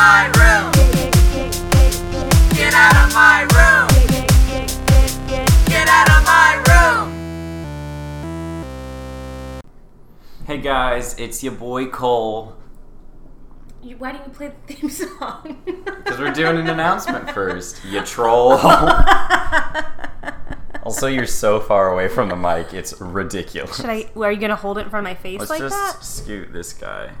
my room. Get out of my room. Get out of my room. Hey guys, it's your boy Cole. You, why don't you play the theme song? Because we're doing an announcement first. You troll. also, you're so far away from the mic, it's ridiculous. Should I? Are you gonna hold it in front of my face Let's like just that? scoot this guy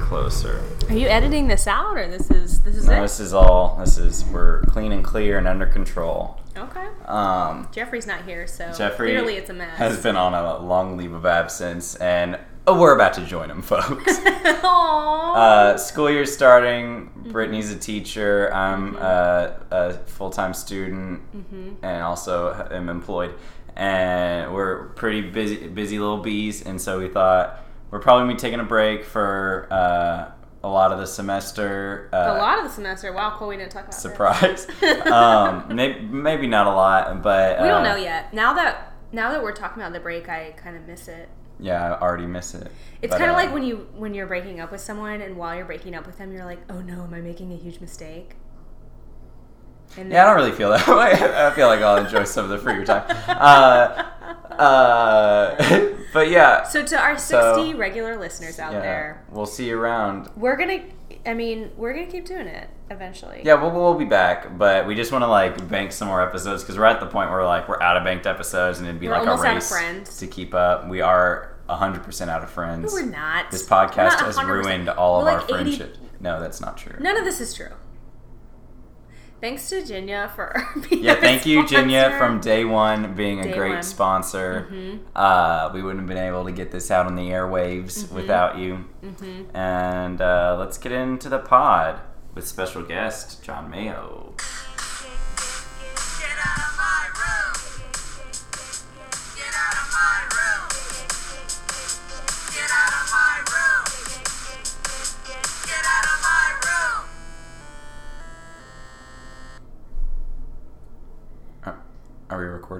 closer. Are you editing this out, or this is this is No, it? this is all. This is we're clean and clear and under control. Okay. Um, Jeffrey's not here, so Jeffrey clearly it's a mess. has been on a long leave of absence, and oh, we're about to join him, folks. Aww. Uh, school year starting. Mm-hmm. Brittany's a teacher. I'm uh, a full time student, Mm-hmm. and also am employed. And we're pretty busy, busy little bees. And so we thought we're probably gonna be taking a break for uh, a lot of the semester. Uh, a lot of the semester. Wow, cool. We didn't talk about surprise. um, maybe, maybe not a lot, but We don't uh, know yet. Now that now that we're talking about the break, I kind of miss it. Yeah, I already miss it. It's kind of uh, like when you when you're breaking up with someone, and while you're breaking up with them, you're like, "Oh no, am I making a huge mistake?" And Yeah, I don't really feel that way. I feel like I'll enjoy some of the freer time. Uh, uh, but yeah. So to our 60 So- regular listeners out yeah, there, We'll see you around. we're gonna. I mean, we're gonna keep doing it eventually. Yeah, we'll, we'll be back, but we just want to like bank some more episodes because we're at the point where like we're out of banked episodes and it'd be We're like a of race Friends. to keep up. We are hundred percent out of friends. No, we're not. This podcast not has ruined all of We're our like 80 friendships. No, that's not true. None of this is true. Thanks to Jinya for being Yeah, thank you, Jinya, from day one being a great one. sponsor. Mhm. Uh, we wouldn't have been able to get this out on the airwaves Mm-hmm. without you. And uh, let's get into the pod with special guest John Mayo.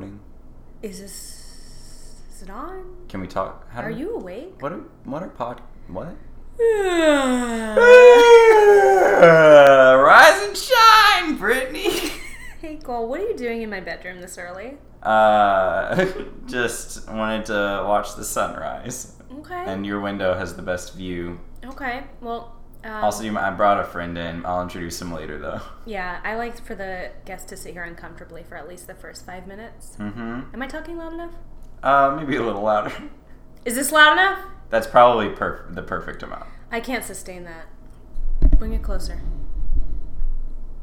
Recording? Is this? Is it on? Can we talk? How Are we- you awake? What are what are pod? What? Rise and shine, Brittany. hey, Cole, what are you doing in my bedroom this early? Uh, just wanted to watch the sunrise, Okay. and your window has the best view. okay. Well. Um, Also, you, I brought a friend in. I'll introduce him later, though. Yeah, I like for the guest to sit here uncomfortably for at least the first five minutes. Mm-hmm. Am I talking loud enough? Uh, maybe a little louder. Is this loud enough? That's probably perf- the perfect amount. I can't sustain that. Bring it closer.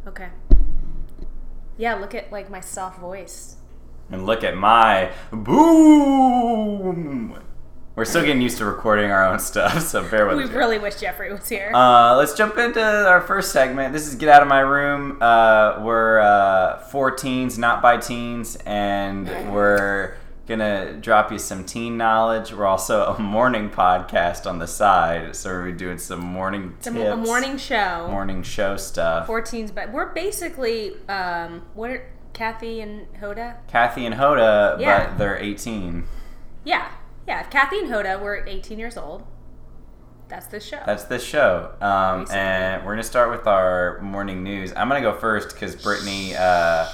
Okay. Yeah, look at like my soft voice. And look at my boom. We're still getting used to recording our own stuff, so bear with us. We us. really wish Jeffrey was here. Uh, let's jump into our first segment. This is Get Out of My Room. Uh, we're uh, four teens, not by teens, and we're gonna drop you some teen knowledge. We're also a morning podcast on the side, so we're doing some morning a, tips, a morning show. morning show stuff. 14s, but we're basically um, what are Kathie and Hoda? Kathie and Hoda, Yeah. but they're 18. Yeah, yeah. if Kathie and Hoda were 18 years old. That's the show. That's the show. Um, and we're going to start with our morning news. I'm going to go first because Brittany uh,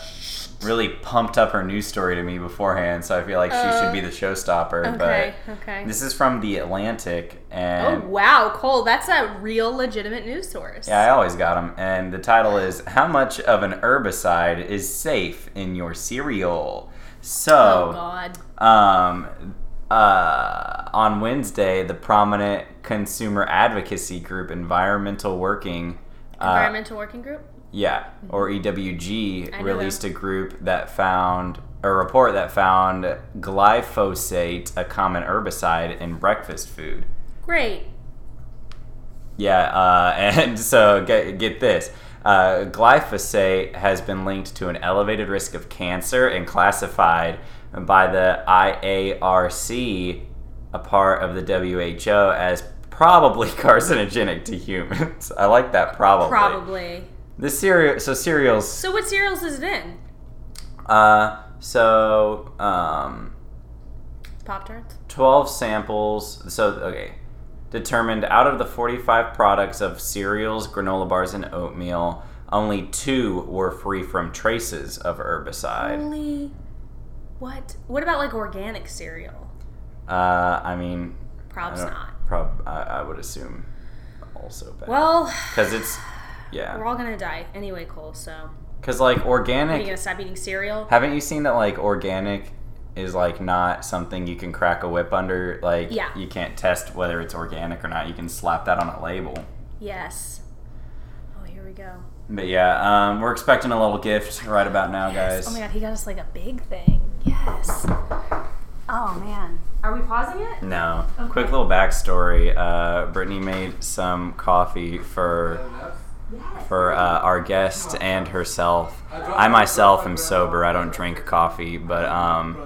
really pumped up her news story to me beforehand, so I feel like she Uh, should be the showstopper. okay, But okay. this is from The Atlantic. And Oh wow, Cole, that's a real legitimate news source. yeah, I always got them. And the title is How Much of an Herbicide is Safe in Your Cereal? So. oh God. Um, uh, on Wednesday, the prominent consumer advocacy group Environmental Working, uh, Environmental Working Group. yeah, or EWG, released a group that found a report that found glyphosate, a common herbicide, in breakfast food. Great. Yeah, uh, and so get, get this. Uh, glyphosate has been linked to an elevated risk of cancer and classified by the IARC, a part of the WHO, as probably carcinogenic to humans. I like that probably. Probably. The cereal, so cereals. So what cereals is it in? Uh, so um, Pop Tarts. 12 samples. So, okay. determined out of the 45 products of cereals, granola bars, and oatmeal, only two were free from traces of herbicide. Only what? What about like organic cereal? Uh, I mean, I Probs don't- Prob, I, I would assume also bad. Well, because it's yeah. we're all gonna die anyway, Cole. So because like organic. are you gonna stop eating cereal? Haven't you seen that like organic is like not something you can crack a whip under? Like Yeah. you can't test whether it's organic or not. You can slap that on a label. Yes. Oh, here we go. But yeah, um, we're expecting a little gift right about now, guys. Oh my god, he got us like a big thing. Yes. Oh man. Are we pausing it? No. Okay. Quick little backstory. Uh, Brittany made some coffee for for uh, our guest and herself. I myself am sober. I don't drink coffee, but um,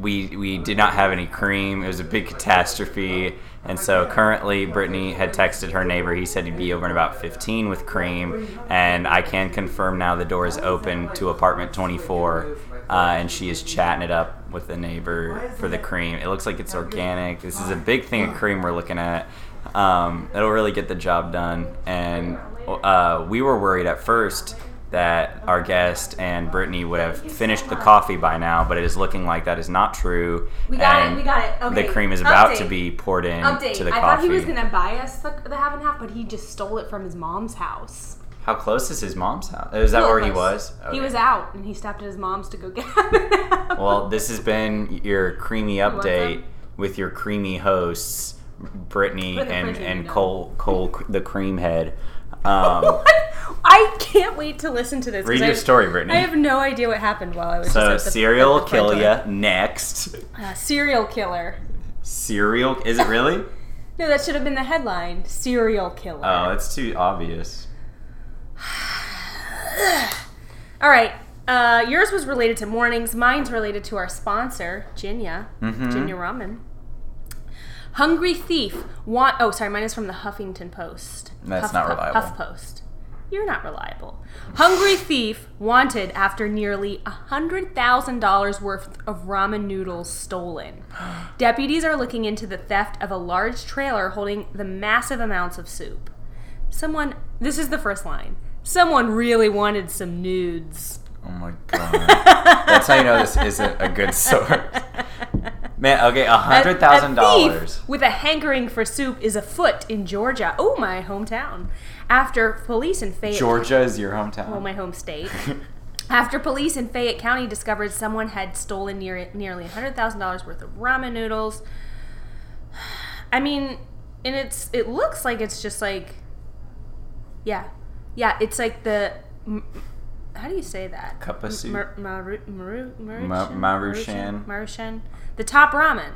we we did not have any cream. It was a big catastrophe, and so currently Brittany had texted her neighbor. He said he'd be over in about 15 with cream, and I can confirm now the door is open to apartment 24, uh, and she is chatting it up with the neighbor for the cream. It looks like it's organic. This is a big thing of cream we're looking at. Um, it'll really get the job done, and uh, we were worried at first that our guest and Brittany would have finished the coffee by now, but it is looking like that is not true. We got it, we got it. Okay, The cream is about to be poured in Update. to the I coffee. thought he was gonna buy us the, the half and half, but he just stole it from his mom's house. How close is his mom's house? Is that Real where he close. was? He was out, and he stopped at his mom's to go get half. Well, this has been your creamy update some? with your creamy hosts, Brittany Put in the and and. Cole Cole the cream head. Um, I can't wait to listen to this. read I your have- story, Brittany. I have no idea what happened while I was. so just at the, cereal at the kill ya next. Uh, serial killer. Serial? is it really? No, that should have been the headline. Serial killer. Oh, that's too obvious. All right. Uh, yours was related to mornings. Mine's related to our sponsor, Jinya. Mhm. Jinya Ramen. Hungry thief want. Oh, sorry. Mine is from the Huffington Post. That's not reliable. Huff Post. You're not reliable. Hungry thief wanted after nearly $100,000 worth of ramen noodles stolen. Deputies are looking into the theft of a large trailer holding the massive amounts of soup. Someone, this is the first line. Someone really wanted some nudes. Oh my god. That's how you know this isn't a good source. Man, okay, a hundred thousand A- a thief dollars. with a hankering for soup is afoot in Georgia. Oh, my hometown. After police in Fayette Georgia is your hometown. well, my home state. After police in Fayette County discovered someone had stolen near, nearly $100,000 worth of ramen noodles. I mean, and it's it looks like it's just like yeah. Yeah, it's like the how do you say that? Cup of soup. Mar- maru, maru, Ma- Maruchan. Maruchan. The top ramen.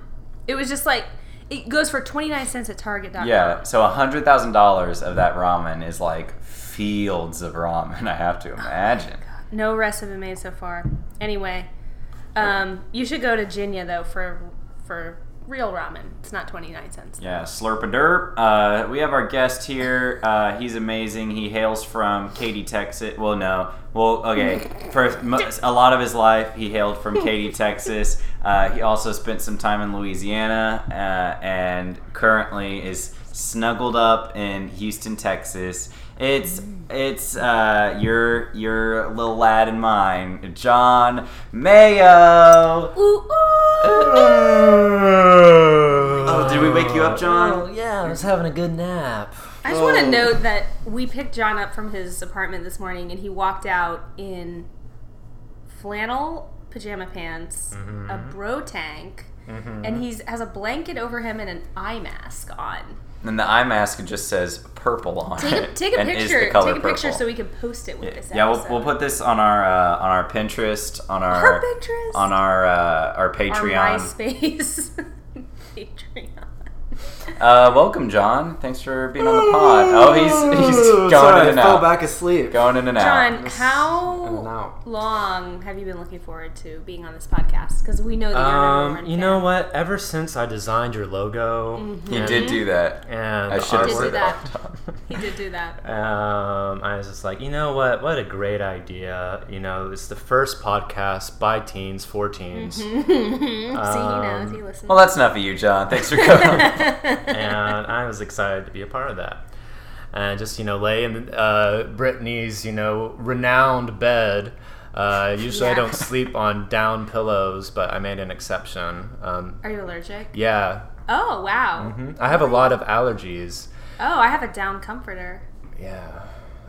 It was just like it goes for 29 cents at Target.com. yeah, so a hundred thousand dollars of that ramen is like fields of ramen. I have to imagine. No arrests have been made so far. Anyway, um, you should go to Jinya though for for real ramen. It's not twenty nine cents. Yeah, slurp a derp. Uh, we have our guest here. Uh, he's amazing. He hails from Katy, Texas. Well, no. Well, okay. For a lot of his life, he hailed from Katy, Texas. Uh, he also spent some time in Louisiana uh, and currently is snuggled up in Houston, Texas. It's it's uh, your your little lad and mine, John Mayo. Ooh, ooh. Oh, did we wake you up, John? Oh, yeah, I was having a good nap. I just want to note that we picked John up from his apartment this morning, and he walked out in flannel pajama pants, a bro tank, and he's has a blanket over him and an eye mask on. And the eye mask just says purple on Take it. take a and is picture. Take a picture purple. so we can post it with this. yeah, we'll, we'll put this on our uh, on our Pinterest, on our, Our Pinterest? on our uh, our our Patreon. MySpace Patreon. Uh, welcome, John. Thanks for being on the pod. Oh, he's he's going Sorry, in and I fell out. back asleep. Going in and John, out. in and how out. long have you been looking forward to being on this podcast? Because we know that you're a number one Um, you know what? Ever since I designed your logo, He and, did do that. and I should have did do said that. that. He did do that. um, I was just like, you know what? What a great idea! You know, it's the first podcast by teens for teens. See, he knows. Um, He listens. Well, that's enough of you, John. Thanks for coming. and I was excited to be a part of that. And just you know, lay in uh, Brittany's you know renowned bed. Uh, usually I don't sleep on down pillows, but I made an exception. Um, Are you allergic? yeah, Oh wow. Mhm. I have a lot of allergies. Oh, I have a down comforter. Yeah.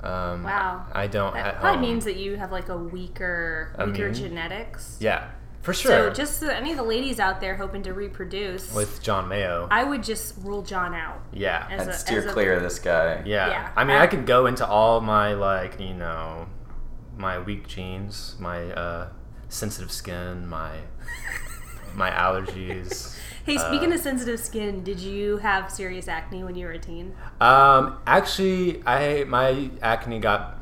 Um, Wow. I don't. That at probably home. means that you have like a weaker, weaker Immune? genetics. Yeah, for sure. So just to any of the ladies out there hoping to reproduce, with John Mayo. I would just rule John out. yeah. As I'd a- steer as a- clear of this guy. Yeah. Yeah. I mean, I- I could go into all my like, you know, my weak genes, my uh, sensitive skin, my my allergies. Hey, speaking Uh, of sensitive skin, did you have serious acne when you were a teen? Um, actually, I my acne got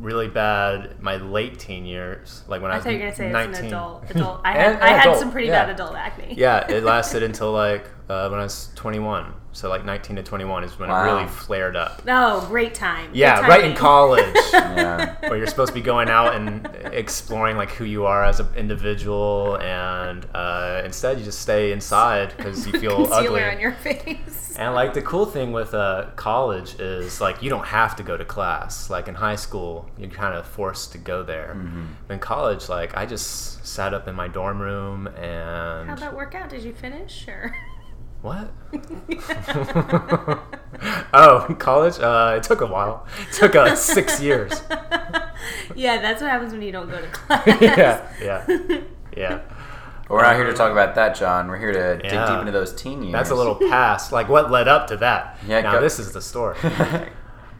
really bad my late teen years, like when I, I was thought you were gonna say 19. it's an adult. Adult. I had, And- I had adult, some pretty yeah. bad adult acne. Yeah, it lasted until like uh, when I was 21. So like 19 to 21 is when Wow. it really flared up. Oh, great time. Good Yeah, right in college. Yeah. where you're supposed to be going out and exploring like who you are as an individual, and uh, instead you just stay inside because you feel Concealer ugly. on your face. and like the cool thing with uh, college is like you don't have to go to class. Like in high school, you're kind of forced to go there. In college, like I just sat up in my dorm room and How'd that work out? Did you finish or? What? oh, college? Uh, it took a while. It took uh, six years. yeah, that's what happens when you don't go to class. yeah, yeah, yeah. We're not here to talk about that, John. We're here to dig deep into those teen years. That's a little past. Like what led up to that. Yeah, Now go- this is the story.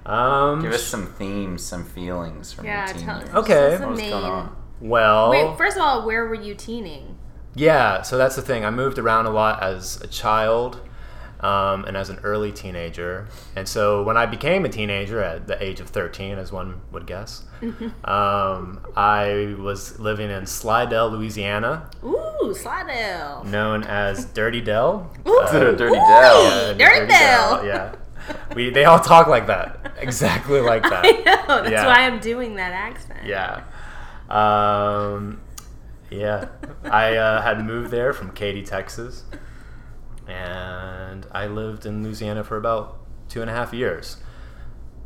Um. Give us some themes, some feelings from Yeah, your teen tell years. Okay. What's the What's going on? Well. Wait, first of all, where were you teening? Yeah. So that's the thing. I moved around a lot as a child, um, and as an early teenager. And so when I became a teenager at the age of thirteen, as one would guess, um, I was living in Slidell, Louisiana, Ooh, Slidell. known as Dirty Dell. Ooh, Uh, Dirty Dell. yeah, Dirty Dell. Yeah. We they all talk like that, exactly like that. I know. That's Yeah. why I'm doing that accent. Yeah. Um, yeah. I uh, had moved there from Katy, Texas. And I lived in Louisiana for about two and a half years.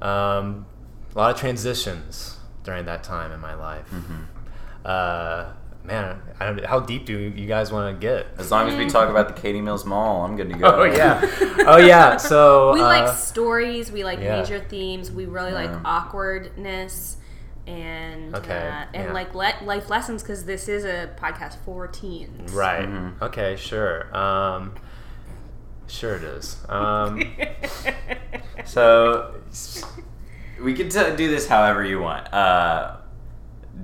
Um, a lot of transitions during that time in my life. Uh, man, I don't, how deep do you guys want to get? As long as we talk about the Katy Mills Mall, I'm good to go. Oh, yeah. Oh, yeah. So. We uh, like stories. We like yeah. major themes. We really like awkwardness and Okay, uh, and yeah. like le- life lessons because this is a podcast for teens. Right. Mhm. Okay, sure. Um, sure it is. Um, So we could t- do this however you want. Uh,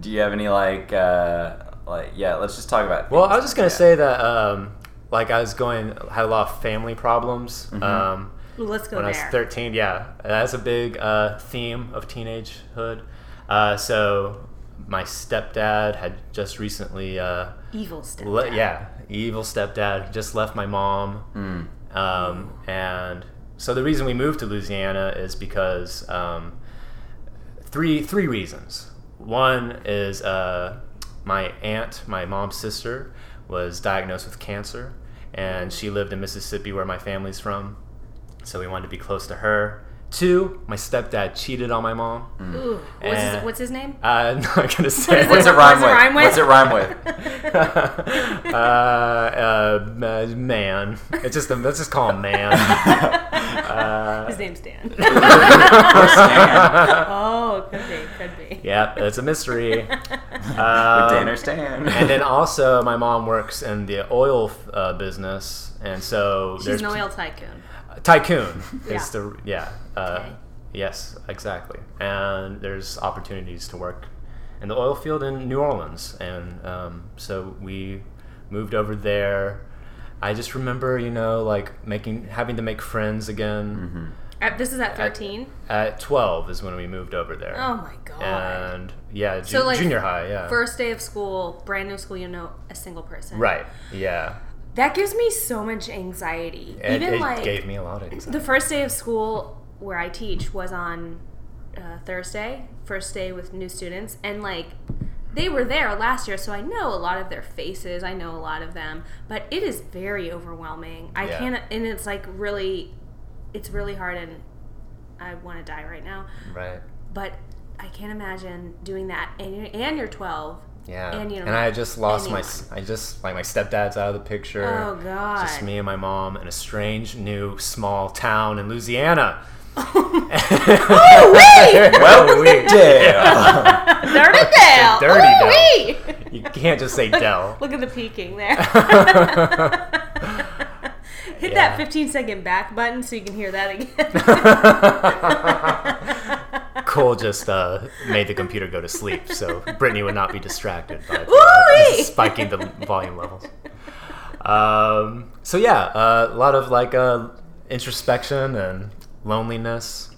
do you have any like uh, like yeah? Let's just talk about. Well, I was just gonna like say that, um, like, I was going had a lot of family problems um, let's go when I was thirteen. Yeah, that's a big uh, theme of teenagehood. Uh, so my stepdad had just recently, uh, Evil step. le- yeah, evil stepdad just left my mom, Mm. um, and so the reason we moved to Louisiana is because um, three three reasons. One is uh, my aunt, my mom's sister, was diagnosed with cancer, and she lived in Mississippi, where my family's from. So we wanted to be close to her. Two, my stepdad cheated on my mom. Ooh, what's, his, And- what's his name? I'm not gonna say. is What's it- it rhyme what's it with? rhyme What's it rhyme with? uh, uh, ma- man. It's just a, let's just call him man. Uh, His name's Dan. Oh, could be, could be. yeah, it's a mystery. With Um, Dan or Stan. and then also, my mom works in the oil uh, business, and so She's there's an oil tycoon. Tycoon Yeah. is the yeah. Uh, Okay. Yes, exactly. And there's opportunities to work in the oil field in New Orleans, and um, so we moved over there. I just remember, you know, like making having to make friends again. Uh, this is at 13. At 12 is when we moved over there. Oh my god. And yeah, ju- So, like, junior high, yeah. First day of school, brand new school, you know a single person. right, yeah. That gives me so much anxiety. It, Even it like gave me a lot of anxiety. the first day of school where I teach was on uh, Thursday, first day with new students, and like they were there last year, so I know a lot of their faces. I know a lot of them, but it is very overwhelming. I Yeah. can't, and it's like really, it's really hard, and I want to die right now. Right. But I can't imagine doing that, and you're, and you're 12. Yeah. And you don't I have just lost my. anyone. s- I just like my stepdad's out of the picture. Oh God! Just me and my mom in a strange new small town in Louisiana. oh wait! Oh, well, we- Dale. Dirty Dale. Dirty Dale. You can't just say Dell. Look at the peaking there. Hit Yeah. that 15 second back button so you can hear that again. Cole just uh, made the computer go to sleep, so Brittany would not be distracted by the, Ooh-wee. spiking the volume levels. Um, so yeah, uh, a lot of like uh, introspection and loneliness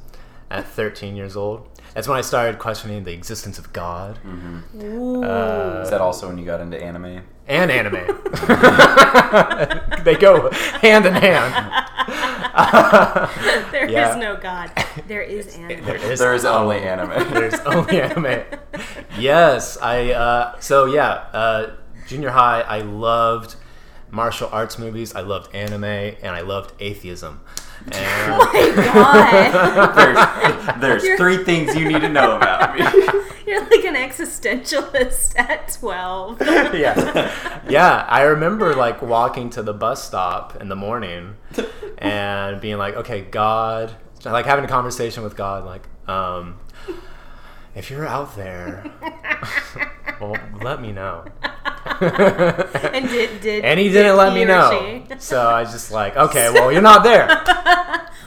at 13 years old. That's when I started questioning the existence of God Ooh. uh, Is that also when you got into anime? and anime. they go hand in hand. There is yeah. no God. There is anime. There is There is only anime. There's only anime. Yes, I. Uh, so yeah, uh, junior high, I loved martial arts movies. I loved anime, and I loved atheism. And Oh my God. There's, there's three things you need to know about me. You're like an existentialist at 12. yeah, yeah, I remember like walking to the bus stop in the morning and being like, okay, God, like having a conversation with God, like, um, if you're out there, well, let me know. And did, did And he didn't let he me know. she? So I was just like, okay, well, you're not there.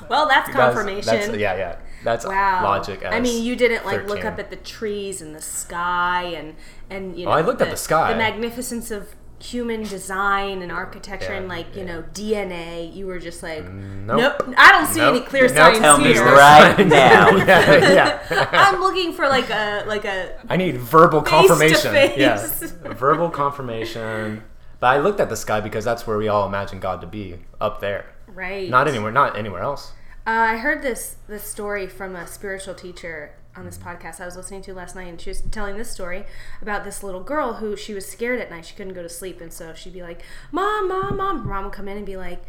Well, that's That's- confirmation. that's- yeah, yeah. That's Wow. logic. I mean, you didn't like look up at the trees and the sky and and you know. Oh, I looked at the sky. The magnificence of human design and architecture Yeah, and like you know DNA. You were just like, Nope. nope. I don't see Nope. any clear Nope. signs Tell me here. right now. yeah, yeah. I'm looking for like a like a I need verbal confirmation. Yes, Yeah, verbal confirmation. But I looked at the sky because that's where we all imagine God to be, up there. right. Not anywhere, not anywhere else. Uh, I heard this this story from a spiritual teacher on this podcast I was listening to last night, and she was telling this story about this little girl who she was scared at night. She couldn't go to sleep, and so she'd be like, "Mom, mom, mom." Mom would come in and be like,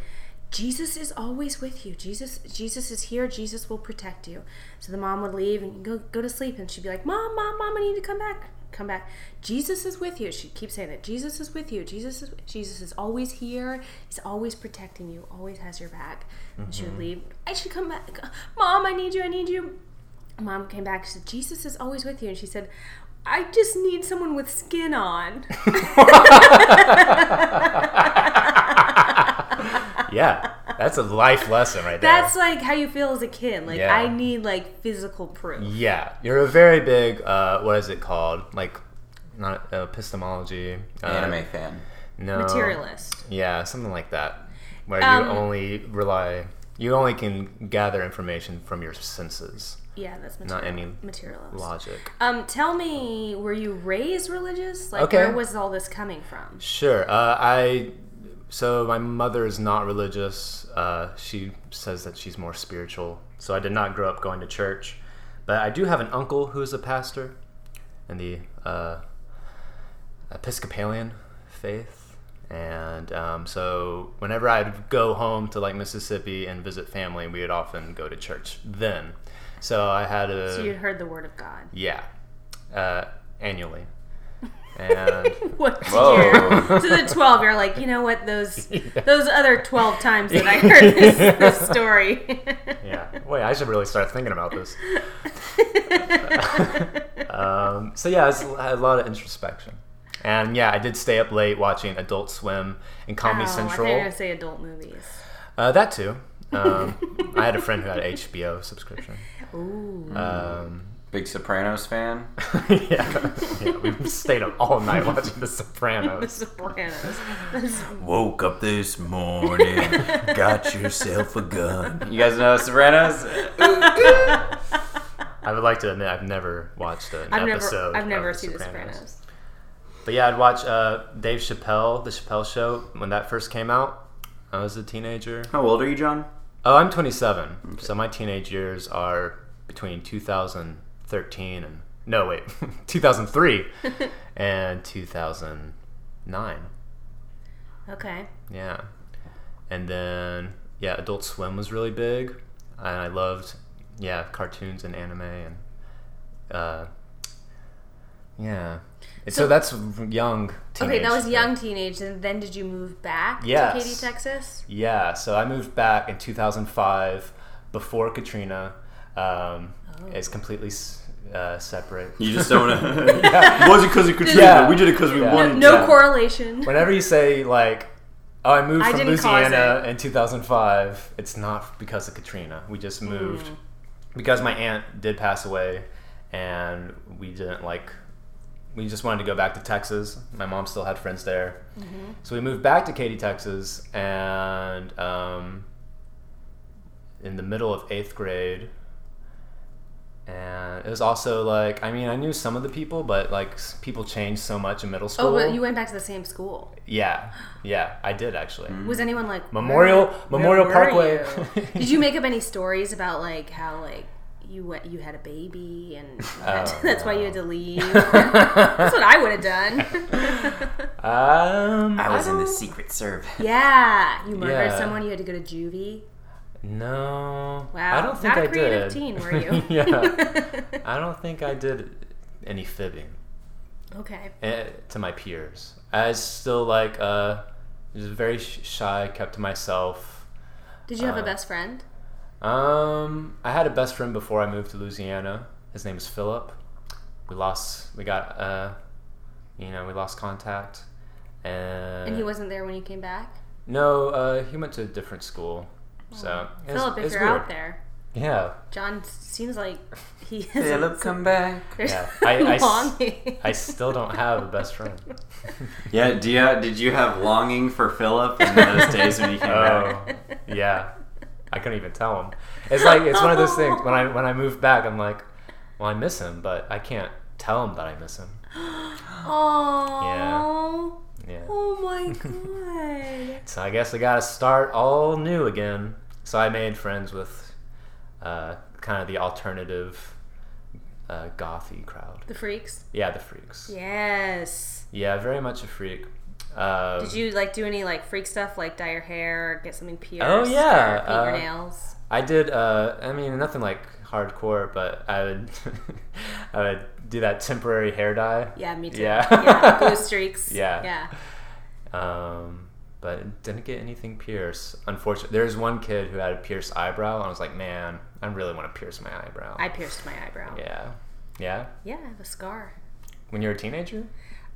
"Jesus is always with you. Jesus, Jesus is here. Jesus will protect you." So the mom would leave and go go to sleep, and she'd be like, "Mom, mom, mom, I need to come back." Come back. Jesus is with you. She keeps saying it. Jesus is with you. Jesus is Jesus is always here. He's always protecting you. Always has your back. And she would mm-hmm. leave. I should come back. Mom, I need you. I need you. Mom came back. She said, Jesus is always with you. And she said, I just need someone with skin on. Yeah, that's a life lesson right there. That's like how you feel as a kid. Like Yeah. I need like physical proof. yeah, you're a very big. Uh, what is it called? Like, not epistemology. Uh, Anime fan. No. Materialist. Yeah, something like that, where Um, you only rely. You only can gather information from your senses, Yeah, that's not material, any materialist. logic. Um, tell me, were you raised religious? Like, Okay. where was all this coming from? Sure. Uh, I so my mother is not religious. Uh, she says that she's more spiritual. So I did not grow up going to church, but I do have an uncle who is a pastor in the uh, Episcopalian faith, and um, so whenever I'd go home to like Mississippi and visit family, we would often go to church then. So I had a So you'd heard the word of God. yeah uh, annually, and. What did you? To the twelve, you're like, you know what? Those those other twelve times that I heard this, this story. Yeah. Wait, I should really start thinking about this. um, so yeah, it's, I had a lot of introspection, and yeah, I did stay up late watching Adult Swim and Comedy Oh, I thought you were gonna say adult movies. Uh, that too. Um, I had a friend who had HBO subscription. Ooh. Um, Big Sopranos fan. yeah, yeah, we stayed up all night watching The Sopranos. The Sopranos. Sopranos. That's- Woke up this morning, got yourself a gun. You guys know The Sopranos? I would like to admit I've never watched an I've episode. never, I've of never The seen The Sopranos. Sopranos. But yeah, I'd watch uh, Dave Chappelle, The Chappelle Show, when that first came out. I was a teenager. How old are you, John? Oh, I'm 27. So my teenage years are between 2013 and No, wait, 2003 and 2009. Okay. Yeah. And then, yeah, Adult Swim was really big. And I loved, yeah, cartoons and anime. And, uh, yeah. And so, So- that's young Okay, that was young teenage, and then did you move back Yes. to Katy, Texas? Yeah, so I moved back in 2005 before Katrina. Um, Oh. It's completely uh, separate. You just don't. it wasn't because of Katrina. Yeah. We did it because we Yeah. wanted. No Yeah. correlation. Whenever you say like, "Oh, I moved I from didn't Louisiana in 2005," it's not because of Katrina. We just moved Mm. because my aunt did pass away, and we didn't like. We just wanted to go back to Texas. My mom still had friends there, Mm-hmm. so we moved back to Katy, Texas, and um, in the middle of eighth grade. And it was also like, I mean, I knew some of the people, but like people changed so much in middle school. Oh, but you went back to the same school. Yeah, yeah, I did actually. Was anyone like Memorial where- Memorial where were Parkway. you? Did you make up any stories about like how like you went you had a baby and you had- Oh, that's why you had to leave? that's what I would have done. um, I was in the Secret Service. yeah, you murdered Yeah. someone. You had to go to juvie. No, Wow, I don't think not a I creative did. teen, were you? yeah, I don't think I did any fibbing okay. eh, to my peers. I was still like uh, just very shy, kept to myself. Did you have a Uh, best friend? Um, I had a best friend before I moved to Louisiana. His name is Philip. We lost, we got, uh, you know, we lost contact, and And he wasn't there when you came back. no, uh, he went to a different school. So it's- Philip, if it's you're weird. out there, yeah, John seems like he is. Philip, come back. There's Yeah, I- I s- longing. I still don't have a best friend. Yeah. Do you did you have longing for Philip in those days when he came Oh, back? yeah. I couldn't even tell him. It's like it's one of those things. When I when I moved back, I'm like, well, I miss him, but I can't tell him that I miss him. Oh. Yeah. yeah. Oh my god. So I guess I gotta start all new again. So I made friends with uh, kind of the alternative uh, gothy crowd. the freaks. Yeah, the freaks. Yes. Yeah, very much a freak. Um, Did you like do any like freak stuff, like dye your hair, or get something pierced? Oh, yeah, or paint uh, your nails. I did. Uh, I mean, nothing like hardcore, but I would, I would do that temporary hair dye. Yeah, me too. yeah. yeah glue streaks. Yeah. Yeah. Um, but didn't get anything pierced. Unfortunately, there's one kid who had a pierced eyebrow, and I was like, man, I really want to pierce my eyebrow. I pierced my eyebrow. yeah, yeah. Yeah, I have a scar. When you were a teenager.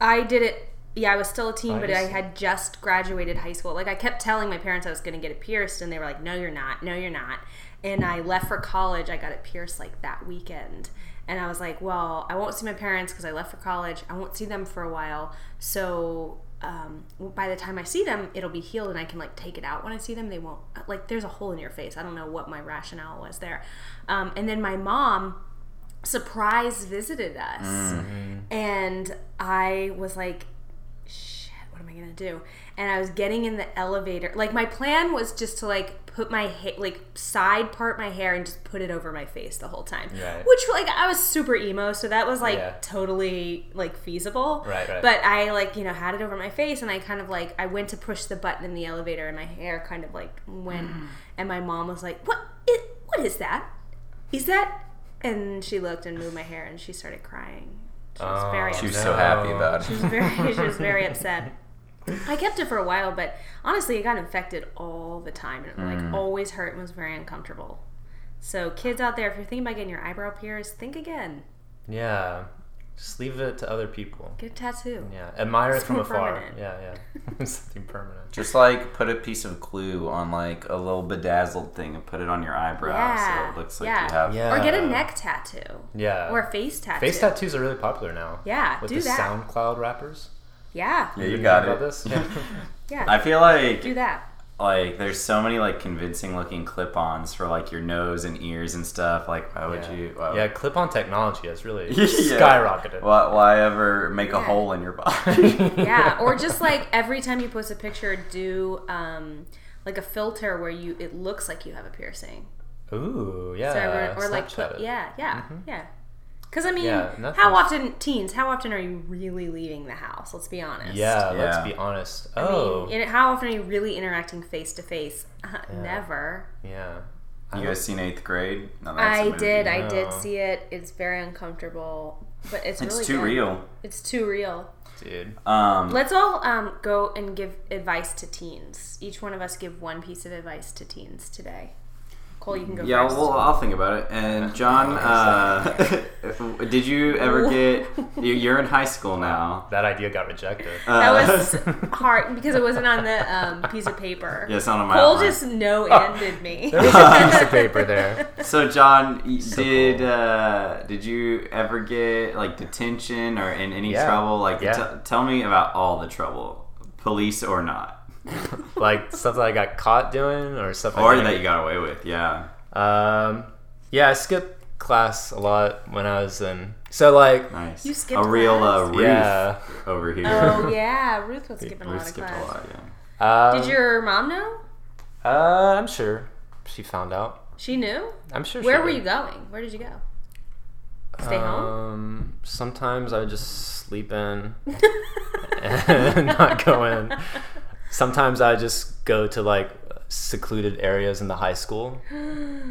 I did it. Yeah, I was still a teen, I but I had just graduated high school. Like I kept telling my parents I was going to get it pierced, and they were like, "No, you're not. No, you're not." And I left for college. I got it pierced like that weekend, and I was like, "Well, I won't see my parents because I left for college. I won't see them for a while. So um, by the time I see them, it'll be healed, and I can like take it out when I see them. They won't like. There's a hole in your face. I don't know what my rationale was there. Um, and then my mom surprise visited us and i was like shit what am i gonna do and i was getting in the elevator like my plan was just to like put my hair like side part my hair and just put it over my face the whole time Right. which like i was super emo so that was like Yeah. totally like feasible Right, right. but i like you know had it over my face and i kind of like i went to push the button in the elevator and my hair kind of like went mm. and my mom was like what is, what is that is that and she looked and moved my hair and she started crying she was Oh, very She was upset. so happy about it. She was very she was very upset i kept it for a while but honestly it got infected all the time and it like mm. always hurt and was very uncomfortable so kids out there if you're thinking about getting your eyebrow pierced think again Yeah, just leave it to other people. get a tattoo Yeah, admire it from more afar. permanent. Yeah, yeah, something permanent. Just like put a piece of glue on like a little bedazzled thing and put it on your eyebrow Yeah, so it looks like yeah. you have. Yeah. or get a neck tattoo Yeah, or a face tattoo face tattoos are really popular now. yeah with do the that SoundCloud rappers. Yeah Yeah, you know got about it. this? Yeah. yeah I feel like do that like there's so many like convincing looking clip-ons for like your nose and ears and stuff. Like why would yeah. you? Why yeah, clip-on technology has really Yeah. skyrocketed. Why, why ever make a hole in your body? yeah or just like every time you post a picture do um like a filter where you it looks like you have a piercing Ooh, yeah. so everyone, or like put yeah yeah Mm-hmm. yeah Because I mean, Yeah, how often teens? How often are you really leaving the house? Let's be honest. Yeah, let's be honest. I Oh, mean, how often are you really interacting face to face? Never. yeah. You guys seen Eighth Grade? No, that's a I did. I did see it. It's very uncomfortable, but it's, It's really too good. real. It's too real. Dude. Um, Let's all um, go and give advice to teens. Each one of us give one piece of advice to teens today. Cole, you can go yeah, first. well, I'll think about it. And John, uh, did you ever get? you- You're in high school now. That idea got rejected. Uh, that was hard because it wasn't on the um, piece of paper. yeah, it's not on my Cole outline. just no ended me. There was a piece of paper there. So John, So did cool. uh, did you ever get like detention or in any Yeah. trouble? Like, Yeah. t- tell me about all the trouble, police or not, Like stuff that I got caught doing or stuff or didn't- that you got away with. Yeah, Um, yeah, I skipped class a lot when I was in. So like, nice. You skipped a real uh. Ruth yeah. over here. oh yeah, Ruth was skipping a Ruth lot of skipped a lot. Yeah. Um, Did your mom know? Uh, I'm sure she found out. She knew. I'm sure. Where she were did. you going? Where did you go? Stay home. Um, sometimes I would just sleep in and not go in. Sometimes I just go to like secluded areas in the high school.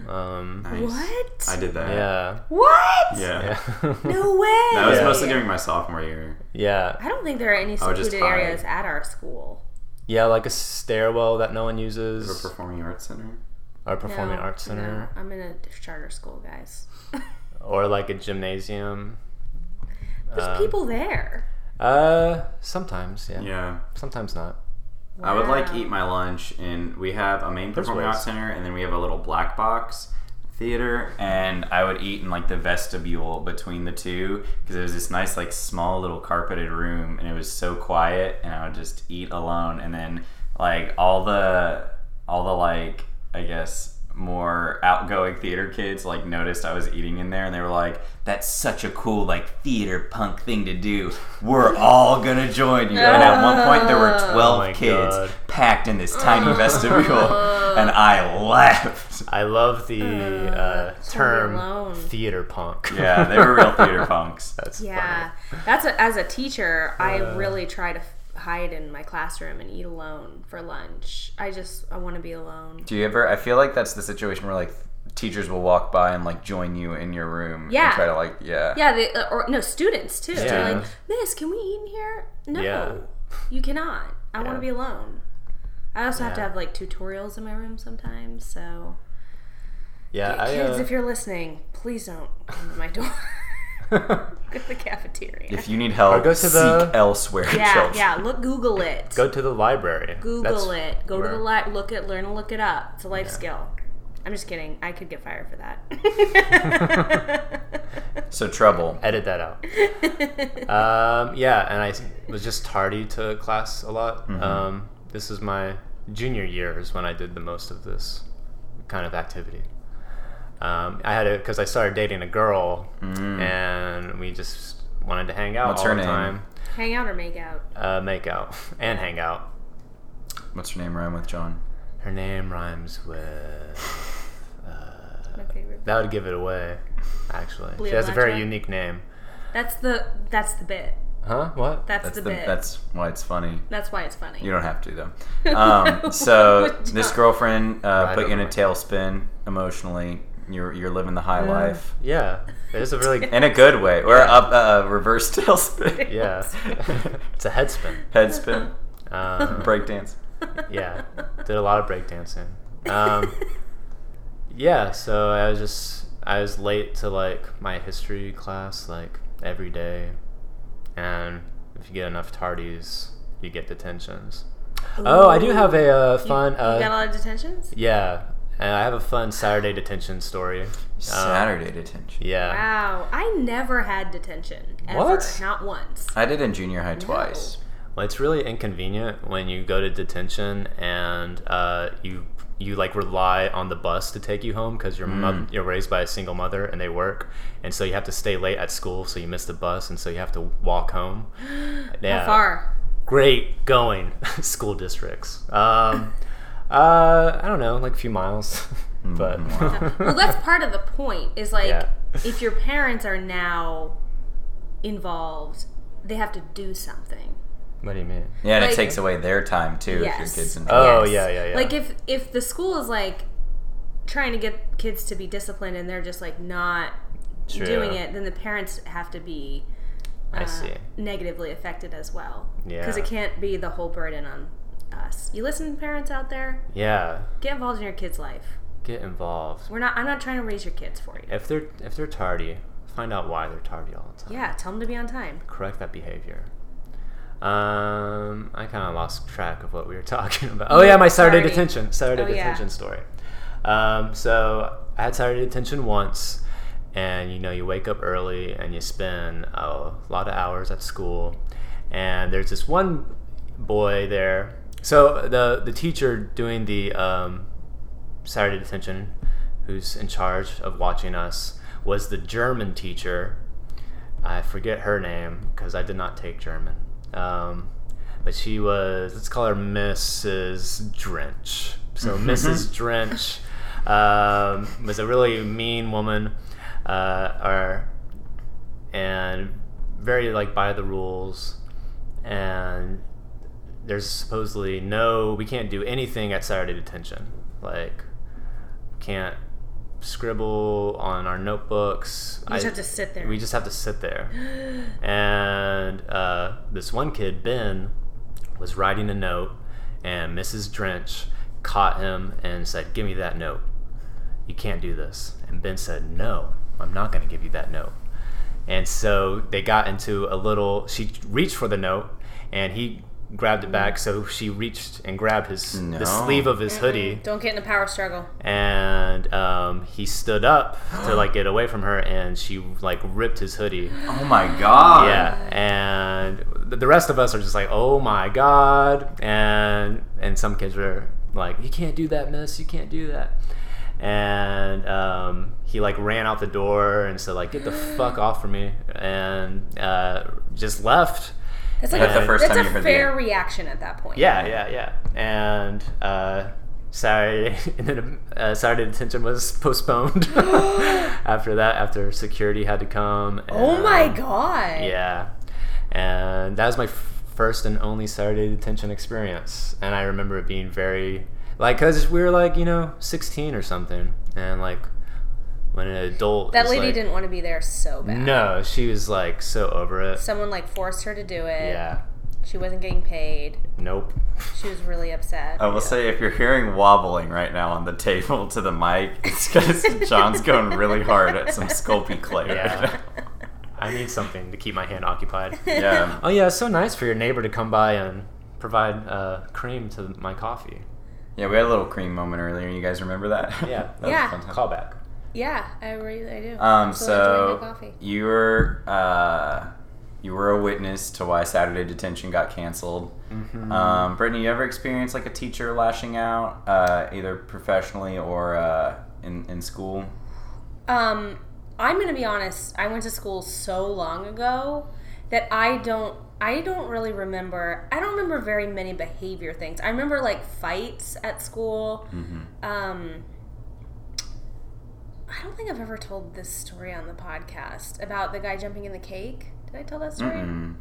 Um, Nice. What? I did that. yeah, What? Yeah. yeah, No way. That was Yeah. mostly during my sophomore year. yeah, I don't think there are any I would just secluded areas at our school. yeah. Like a stairwell that no one The uses, Performing Arts Center. or performing No, arts center, no, I'm in a charter school, guys. or like a gymnasium. There's Um, people there. Uh, sometimes, yeah. Yeah. Sometimes not. I would like eat my lunch, and we have a main There's performing ways. arts center, and then we have a little black box theater, and I would eat in like the vestibule between the two because it was this nice like small little carpeted room, and it was so quiet, and I would just eat alone, and then like all the all the like I guess more outgoing theater kids like noticed I was eating in there and they were like that's such a cool like theater punk thing to do we're all gonna join you and at one point there were 12 Oh kids God. packed in this tiny vestibule and I laughed. I love the uh, so term theater punk. yeah they were real theater punks That's Yeah, that's a, as a teacher, I Uh. really try to f- hide in my classroom and eat alone for lunch. I just I want to be alone. do you ever I feel like that's the situation where like teachers will walk by and like join you in your room Yeah. and try to like yeah Yeah, they, uh, or no students too. They're Yeah. like, Miss, can we eat in here? No, Yeah. you cannot. I want to be alone. I also have to have like tutorials in my room sometimes. So Yeah, I, kids, uh, if you're listening, please don't come to my door. Go to the cafeteria. if you need help Or go to seek the- elsewhere yeah, children. yeah. Look, Google it. go to the library. Google That's it. Go to the where- li- look it. learn to look it up. It's a life skill. I'm just kidding. I could get fired for that. so trouble Edit that out. um, yeah, and I was just tardy to class a lot. Mm-hmm. Um, this is my junior years when I did the most of this kind of activity. Um, I had it because I started dating a girl, and we just wanted to hang out Mm. What's all her the name? time, Hang out or make out. uh, make out, and hang out. what's her name rhyme with John Her name rhymes with. Uh, My that would give it away. Actually, Blue she has a very matcha? unique name. That's the that's the bit. Huh? What? That's, that's the, the, bit. that's why it's funny that's why it's funny. You don't have to though. Um, so this girlfriend uh, put you in a tailspin emotionally. You're you're living the high life Yeah, it is a really in a good way, or Yeah. up uh, reverse tailspin, yeah. it's a head spin. head spin, Um, breakdance. yeah, did a lot of breakdancing. Um, yeah, so I was just I was late to like my history class like every day, and if you get enough tardies, you get detentions. Oh, I do have a uh, fun. You uh, got a lot of detentions. yeah, and I have a fun Saturday detention story. Um, Saturday detention. Yeah. Wow, I never had detention ever, What? not once. I did in junior high twice. Well, it's really inconvenient when you go to detention and uh, you you like rely on the bus to take you home because your mother you're raised by a single mother and they work, and so you have to stay late at school, so you miss the bus, and so you have to walk home. Yeah, How far? Great going school districts. Um, uh, I don't know, like a few miles, but wow. well, that's part of the point. Is like Yeah. if your parents are now involved, they have to do something. What do you mean? Yeah, and Like- it takes away their time too Yes. if your kids in Oh, Yes. yeah, yeah, yeah. Like if if the school is like trying to get kids to be disciplined and they're just like not True. doing it, then the parents have to be I uh, see. negatively affected as well. Yeah. Because it can't be the whole burden on us. You listen, parents out there, Yeah, get involved in your kid's life. get involved. We're not. I'm not trying to raise your kids for you. If they're if they're tardy, find out why they're tardy all the time. Yeah, tell them to be on time. Correct that behavior. Um, I kind of lost track of what we were talking about. Oh yeah, my Saturday detention. Saturday Oh, yeah. detention story. Um, so I had Saturday detention once, and you know you wake up early and you spend a lot of hours at school, and there's this one boy there. So the the teacher doing the um, Saturday detention, who's in charge of watching us, was the German teacher. I forget her name because I did not take German. Um, but she was, let's call her Mrs. Drench. So Mrs. Drench um, was a really mean woman, uh, or, and very like by the rules. And there's supposedly no, we can't do anything at Saturday detention. Like, can't scribble on our notebooks. You just have to sit there. We just have to sit there. and uh, this one kid, Ben, was writing a note, and Mrs. Drench caught him and said, Give me that note. You can't do this. And Ben said, No, I'm not going to give you that note. And so they got into a little. She reached for the note, and he grabbed it back. So she reached and grabbed his No. the sleeve of his hoodie, Don't get in a power struggle. and um, he stood up to like get away from her, and she like ripped his hoodie. Oh my god. Yeah, and the the rest of us are just like, "Oh my god!" and and some kids were like, "You can't do that, miss. You can't do that." And um, he like ran out the door and said, "Like, get the fuck off from me," and uh, just left. That's like That's a, the first that's time you heard fair the- reaction at that point. Yeah, yeah, yeah. And uh, Saturday, and then uh, Saturday detention was postponed after that. After security had to come. Oh my god. Yeah, and that was my f- first and only Saturday detention experience, and I remember it being very like because we were like you know 16 or something, and like when an adult That is, lady like- didn't want to be there so bad. No, she was like so over it. Someone like forced her to do it. yeah. She wasn't getting paid. Nope. She was really upset. I will say if you're hearing wobbling right now on the table to the mic, it's because John's going really hard at some Sculpey clay. Yeah. now. I need something to keep my hand occupied. yeah. Oh yeah, it's so nice for your neighbor to come by and provide uh, cream to my coffee. Yeah, we had a little cream moment earlier. You guys remember that? Yeah. that was Yeah. a fun time. Callback. Yeah, I really I do. Um, Still enjoying my so you were uh, you were a witness to why Saturday detention got canceled. Mm-hmm. Um, Brittany, you ever experienced like a teacher lashing out, uh, either professionally or uh, in in school? Um, I'm gonna be honest. I went to school so long ago that I don't. I don't really remember. I don't remember very many behavior things. I remember like fights at school. Um, I don't think I've ever told this story on the podcast about the guy jumping in the cake. Did I tell that story? Mm,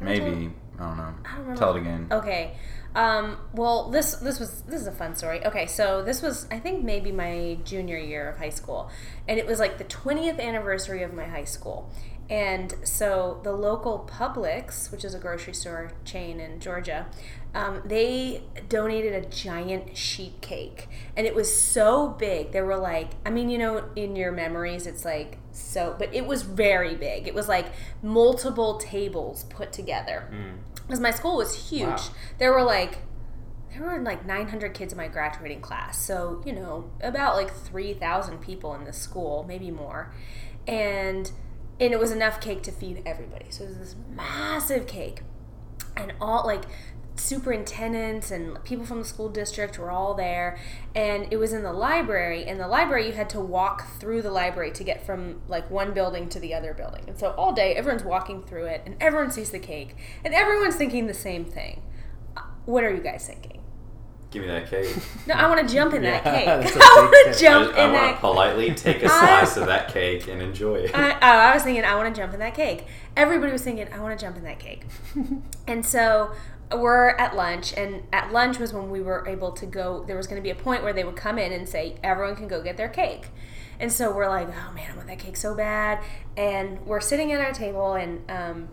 maybe I don't know. I don't remember. Tell it again. Okay. Um, well, this this was this is a fun story. Okay, so this was I think maybe my junior year of high school, and it was like the twentieth anniversary of my high school, and so the local Publix, which is a grocery store chain in Georgia, um, they donated a giant sheet cake, and it was so big. There were like, I mean, you know, in your memories, it's like so, but it was very big. It was like multiple tables put together because my school was huge. Wow. There were like there were like 900 kids in my graduating class, so you know about like 3,000 people in the school, maybe more, and and it was enough cake to feed everybody. So it was this massive cake, and all like superintendents and people from the school district were all there and it was in the library in the library you had to walk through the library to get from like one building to the other building and so all day everyone's walking through it and everyone sees the cake and everyone's thinking the same thing Uh, what are you guys thinking Give me that cake. No, I want to jump in that Yeah, cake. I want to jump I, in want that. to politely take a slice of that cake and enjoy it. I, oh, I was thinking, I want to jump in that cake. Everybody was thinking, I want to jump in that cake. and so we're at lunch, and at lunch was when we were able to go. There was going to be a point where they would come in and say, everyone can go get their cake. And so we're like, oh man, I want that cake so bad. And we're sitting at our table, and um,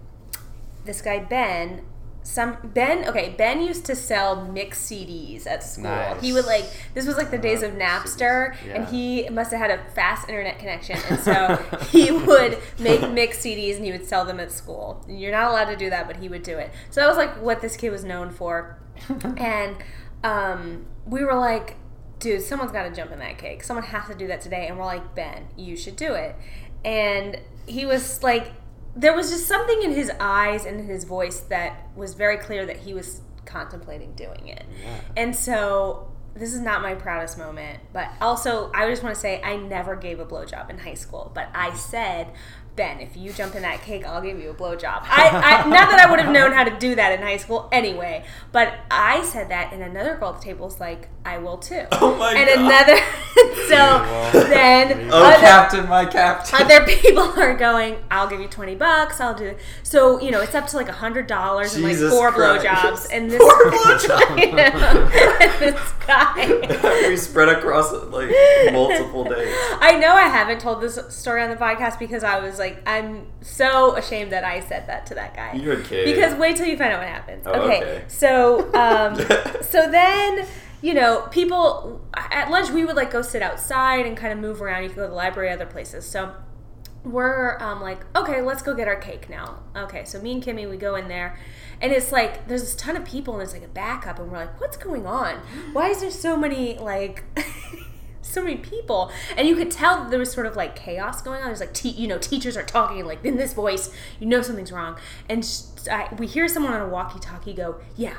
this guy, Ben, some Ben okay Ben used to sell mixed CDs at school. Nice. He would like this was like the days of Napster and he must have had a fast internet connection and so he would make mixed CDs and he would sell them at school. And you're not allowed to do that but he would do it. So that was like what this kid was known for. and um, we were like dude, someone's got to jump in that cake. Someone has to do that today and we're like Ben, you should do it. And he was like there was just something in his eyes and in his voice that was very clear that he was contemplating doing it. And so this is not my proudest moment, but also I just want to say I never gave a blowjob in high school, but I said, Ben, if you jump in that cake, I'll give you a blowjob. I, I not that I would have known how to do that in high school anyway, but I said that, and another girl at the table was like, I will too. Oh my and God. another, so then Oh, other- Captain, my Captain. other people are going, I'll give you 20 bucks, I'll do So, you know, it's up to like a $100 and like four Christ. blowjobs. And this, Four blowjobs. I know. and this guy. we spread across like multiple days. I know I haven't told this story on the podcast because I was like, I'm so ashamed that I said that to that guy. You're a kid. Because wait till you find out what happens. Oh, okay. okay. So, um, so then, you know, people at lunch we would like go sit outside and kind of move around. You could go to the library, other places. So we're um, like, okay, let's go get our cake now. Okay, so me and Kimmy, we go in there, and it's like there's this ton of people, and it's like a backup, and we're like, what's going on? Why is there so many like? so many people. And you could tell that there was sort of like chaos going on. There's like te- you know teachers are talking like in this voice. You know something's wrong. And sh- I, we hear someone on a walkie-talkie go yeah.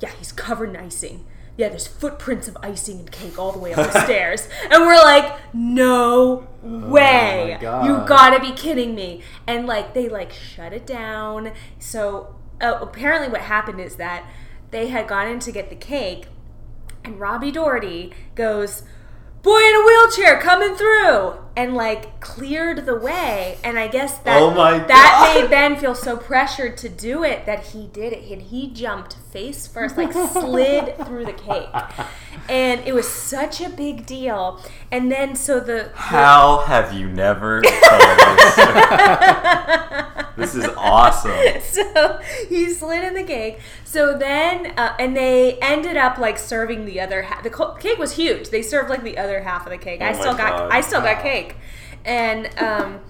Yeah he's covered in icing. Yeah there's footprints of icing and cake all the way up the stairs. And we're like no way. my God. you gotta be kidding me. And like they like shut it down. So uh, apparently what happened is that they had gone in to get the cake and Robbie Doherty goes, Boy in a wheelchair coming through! And like cleared the way. And I guess that Oh that God. made Ben feel so pressured to do it that he did it. And he jumped face first, like slid through the cake. And it was such a big deal. And then so the How have you never this is awesome. so he slid in the cake. So then, uh, and they ended up like serving the other half. The co- cake was huge. They served like the other half of the cake. Oh I still got, I still got cake. And um,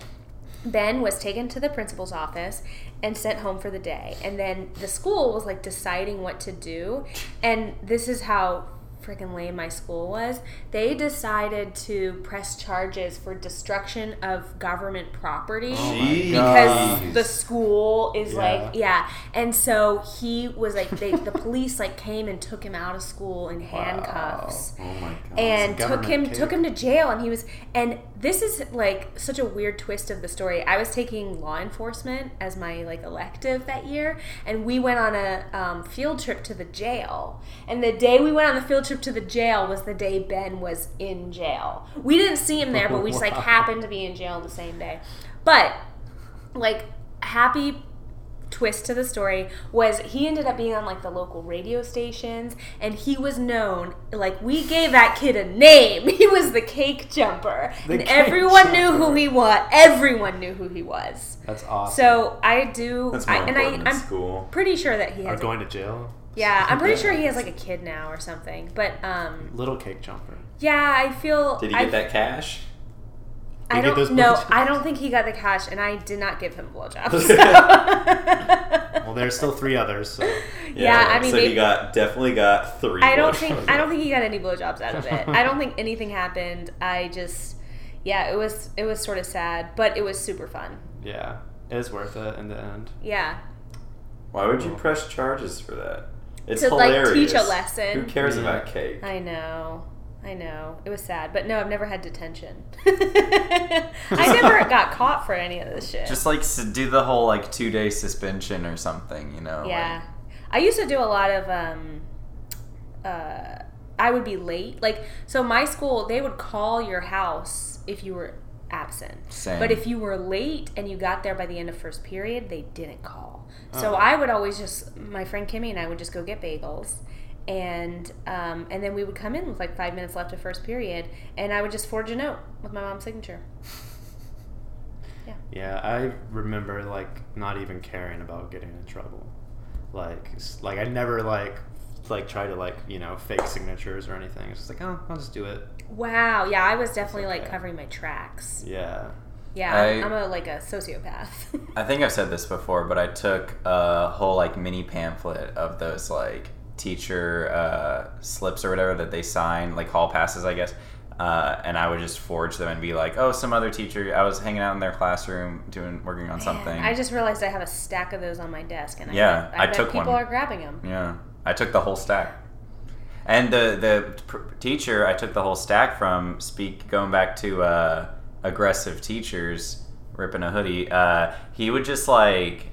Ben was taken to the principal's office and sent home for the day. And then the school was like deciding what to do. And this is how freaking lame my school was. They decided to press charges for destruction of government property Jeez. because the school is Yeah. like yeah and so he was like they, the police like came and took him out of school in handcuffs Oh my god. and took him took him to jail and he was and this is like such a weird twist of the story i was taking law enforcement as my like elective that year and we went on a um, field trip to the jail and the day we went on the field trip to the jail was the day ben was in jail. We didn't see him there but we just like happened to be in jail the same day. But like happy twist to the story was he ended up being on like the local radio stations and he was known like we gave that kid a name. He was the cake jumper. The and cake everyone knew who he was. Everyone knew who he was. That's awesome. so i do That's more I, and i than i'm school. pretty sure that he Or has a- going to jail. Yeah i'm pretty sure he has like a kid now or something but um Little cake jumper. yeah i feel Did he I, get that cash? i Did he get don't those know i don't think he got the cash and i did not give him blowjobs Well, there's still three others. So. Yeah, I mean, so maybe- he got definitely got three. I don't blowjobs. think I don't think he got any blowjobs out of it. I don't think anything happened. I just yeah, it was it was sort of sad, but it was super fun. Yeah, it was worth it in the end. Yeah. Why would you press charges for that? It's To, like, teach a lesson. Who cares Yeah. about cake? I know. I know. It was sad, but no, I've never had detention. I never got caught for any of this shit. Just like do the whole like two day suspension or something, you know? yeah. I used to do a lot of um uh, I would be late. Like, so my school, they would call your house if you were absent. Same. But if you were late and you got there by the end of first period, they didn't call. So Oh. I would always just, my friend Kimmy and I would just go get bagels. And um, and then we would come in with like five minutes left of first period, and I would just forge a note with my mom's signature. Yeah, Yeah, I remember like not even caring about getting in trouble. Like, like I never like like try to like you know fake signatures or anything. It's just like oh, I'll just do it. Wow, yeah, I was definitely like covering my tracks. Yeah. Yeah, I'm, I- I'm a like a sociopath. I think I've said this before, but I took a whole like mini pamphlet of those like teacher uh, slips or whatever that they sign, like hall passes, I guess. Uh, and I would just forge them and be like, "Oh, some other teacher. I was hanging out in their classroom doing working on something." I just realized I have a stack of those on my desk, and I Yeah, bet, I, I bet took people one. are grabbing them. Yeah, I took the whole stack. And the the pr- teacher I took the whole stack from speak going back to uh, aggressive teachers ripping a hoodie. Uh, he would just like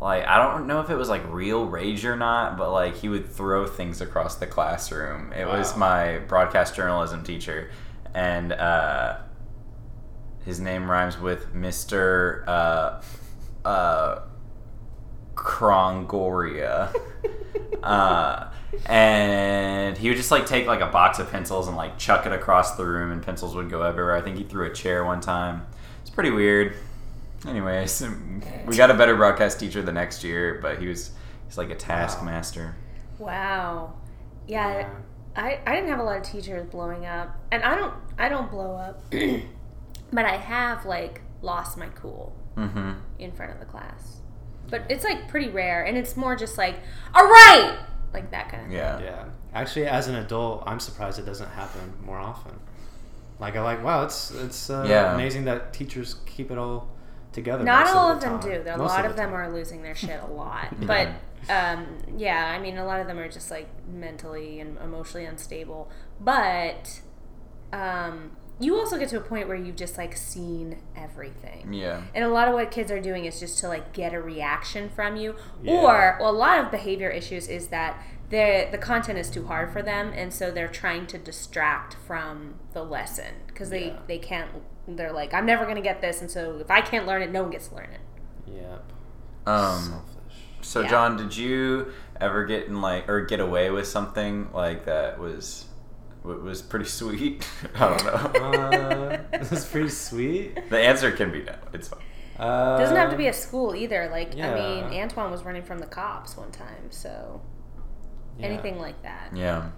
like I don't know if it was like real rage or not, but like he would throw things across the classroom. It was my broadcast journalism teacher, and uh, his name rhymes with Mister uh, uh, Krongoria. uh, and he would just like take like a box of pencils and like chuck it across the room, and pencils would go everywhere. I think he threw a chair one time. It's pretty weird. Anyways, we got a better broadcast teacher the next year, but he was he's like a taskmaster. Wow. Yeah, Yeah. I, I didn't have a lot of teachers blowing up, and I don't I don't blow up, but I have like lost my cool Mm-hmm. in front of the class. But it's like pretty rare, and it's more just like, all right, like that kind of thing. Yeah. Yeah. Actually, as an adult, I'm surprised it doesn't happen more often. Like I'm like, wow, it's it's uh, Yeah. amazing that teachers keep it all together. Not most all of of the them time. do. There, a Most lot the of them time. are losing their shit a lot. But um, yeah, I mean, a lot of them are just like mentally and emotionally unstable. But um, you also get to a point where you've just like seen everything. Yeah. And a lot of what kids are doing is just to like get a reaction from you, Yeah. or well, a lot of behavior issues is that the the content is too hard for them, and so they're trying to distract from the lesson because they Yeah. they can't. They're like, I'm never gonna get this, and so if I can't learn it, no one gets to learn it. Yep. Um. Selfish. So, Yeah. John, did you ever get in like or get away with something like that was w- was pretty sweet? I don't know. Uh, this is pretty sweet. the answer can be no. It's fine. Uh, doesn't have to be a school either. Like I mean, Antoine was running from the cops one time, so yeah. anything like that. Yeah.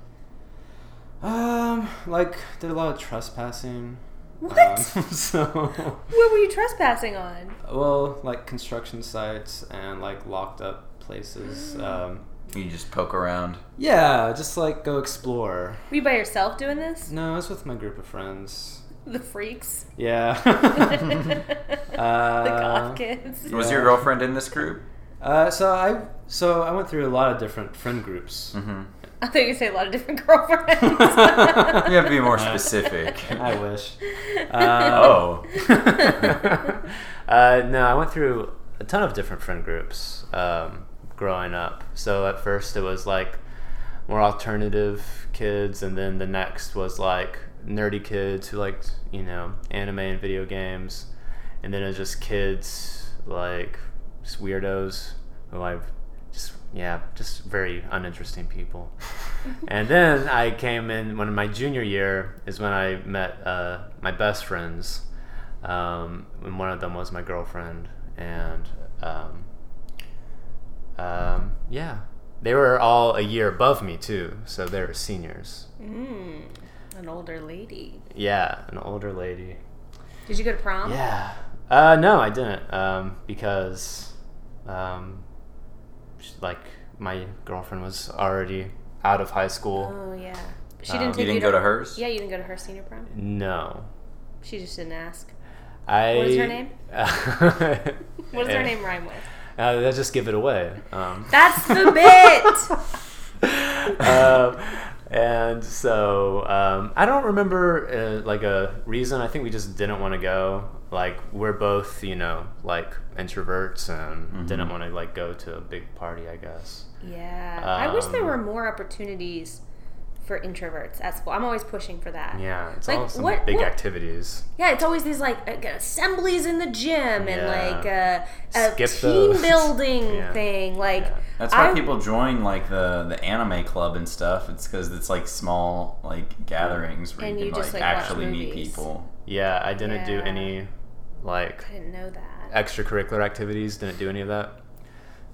Um, like did a lot of trespassing. What? Um, so, What were you trespassing on? well, like construction sites and like locked up places. Um, You just poke around. yeah, just like go explore. Were you by yourself doing this? No, I was with my group of friends. The freaks. Yeah. the Uh, goth kids. Was your girlfriend in this group? Uh, so I so I went through a lot of different friend groups. Mm-hmm. I thought you would say a lot of different girlfriends. You have to be more specific. I wish. Uh, oh. uh, no, I went through a ton of different friend groups um, growing up. So at first it was like more alternative kids, and then the next was like nerdy kids who liked you know anime and video games, and then it was just kids like just weirdos who I've just yeah just very uninteresting people. and then I came in when my junior year is when I met uh, my best friends um, and one of them was my girlfriend, and um, um, yeah, they were all a year above me too, so they were seniors. mm, an older lady. Yeah, an older lady. Did you go to prom? Yeah, uh, no, I didn't, um, because um, sh- like my girlfriend was already out of high school. Oh yeah. She Um, didn't You take You didn't go to hers? Yeah, you didn't go to her senior prom. No, She just didn't ask. I. What is her name? What does her name rhyme with? Uh, let's just give it away. Um, That's the bit. um, and so um, I don't remember uh, like a reason. I think we just didn't want to go. Like we're both, you know, like introverts and didn't Mhm. want to like go to a big party. I guess. Yeah, I wish there Um, were more opportunities for introverts at school. I'm always pushing for that. Yeah, it's Like, all some what- big what- activities. Yeah, it's always these like uh, assemblies in the gym and Yeah. like uh, a team those. building Yeah. thing. Like Yeah. That's why I- people join like the the anime club and stuff. It's because it's like small like gatherings where And you you can just, like, like, actually meet people. Yeah, I didn't do any like I didn't know that. extracurricular activities. Didn't do any of that.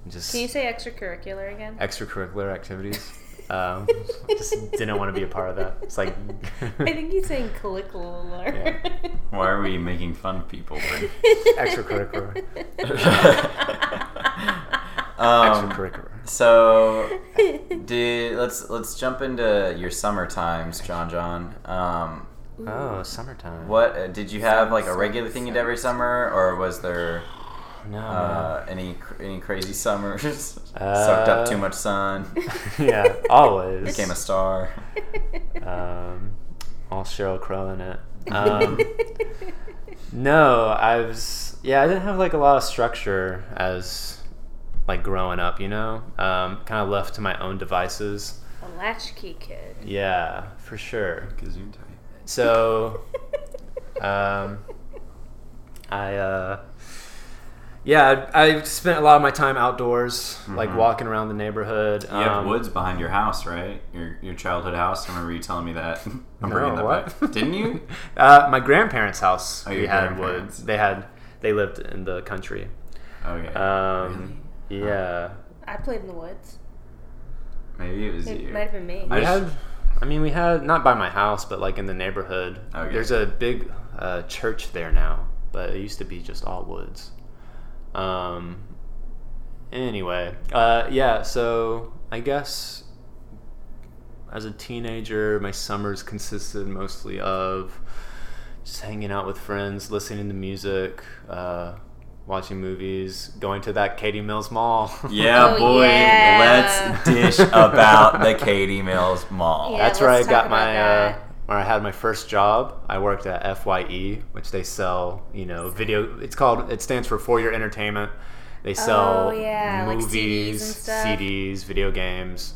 Just Can you say extracurricular again? extracurricular activities. Um, just didn't want to be a part of that. It's like I think he's saying curricular. Yeah. Why are we making fun of people? Brent? extracurricular. um, Extracurricular. so, did let's let's jump into your summer times, John. John, um, Oh, summertime. what uh, did you have like a regular thing you did every summer, or was there No. uh, any any crazy summers? Sucked Uh, up too much sun, yeah, always. became a star. um, all Sheryl Crow in it. Um, no, I was yeah, I didn't have like a lot of structure as like growing up, you know. Um, kind of left to my own devices. a latchkey kid. Yeah, for sure. Kazoo. So, um, I uh, yeah, I, I spent a lot of my time outdoors, like Mhm. walking around the neighborhood. You have Um, woods behind your house, right? Your your childhood house. I remember you telling me that. I'm No, bringing that what? back. Didn't you? Uh, my grandparents' house. Oh, we your had woods. They had. They lived in the country. Okay. Um, really? Yeah. I played in the woods. Maybe it was It you. might have been me. I had. I mean, we had not by my house, but like in the neighborhood. Okay. There's a big uh, church there now, but it used to be just all woods. Um. Anyway, uh, yeah. So I guess as a teenager, my summers consisted mostly of just hanging out with friends, listening to music, uh, watching movies, going to that Katy Mills Mall. Yeah, Oh, boy. yeah. Let's dish about the Katy Mills Mall. Yeah. That's where I got my uh, where I had my first job. I worked at FYE, which they sell, you know, video. It's called. It stands for For Your Entertainment. They sell Oh, yeah, like CDs movies. CDs, video games,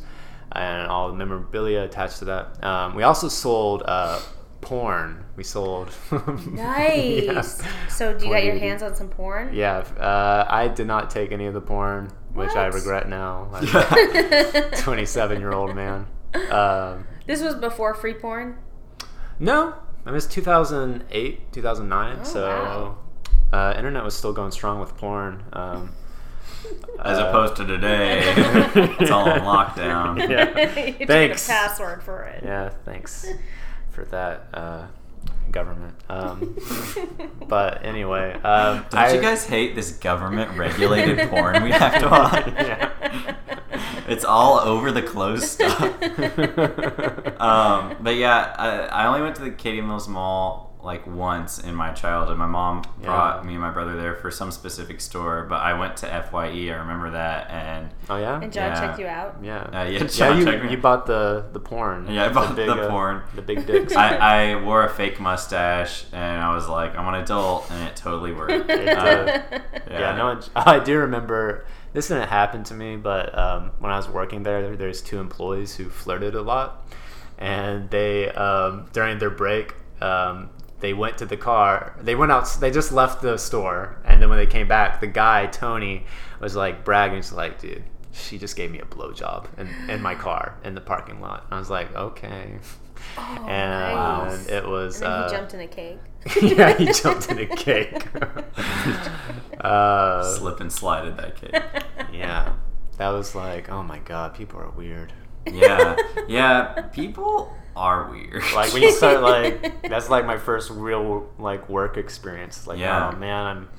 and all the memorabilia attached to that. Um, we also sold uh, porn. We sold. Nice. Yeah. So, do you Porn got your hands on some porn? Yeah, uh, I did not take any of the porn, which I regret now. Twenty-seven-year-old man. Um, This was before free porn. No, it was 2008, 2009. Oh, so, wow. uh, internet was still going strong with porn. Um, As uh, opposed to today, it's all on lockdown. Yeah. you took Thanks. a password for it. Yeah, thanks for that, uh, government. Um, but anyway, um, Don't I, you guys hate this government regulated porn we have to watch? Yeah. It's all over the clothes stuff. um, but yeah, I, I only went to the Katy Mills Mall like once in my childhood. My mom brought me and my brother there for some specific store, but I went to Fye. I remember that, and oh yeah, And John Yeah. checked you out. yeah, uh, yeah, yeah. John checked You, me. you bought the the porn. Yeah, I bought the big, uh, porn. the big dicks. I, I wore a fake mustache, and I was like, I'm an adult, and it totally worked. It. Uh, yeah. no, it- I do remember. This didn't happen to me, but um, when I was working there, there- there's two employees who flirted a lot, and they um, during their break, um, they went to the car. They went out. They just left the store, and then when they came back, the guy Tony was like bragging. He's like, "Dude, she just gave me a blowjob in, in my car in the parking lot." I was like, "Okay," and nice. it was. And then uh, he jumped in a cake. yeah, he jumped in a cake. uh, Slip and slided that cake. yeah, that was like, oh my god, people are weird. Yeah, yeah. People are weird. Like when you start like, that's like my first real like work experience. Like, Yeah. oh man, I'm.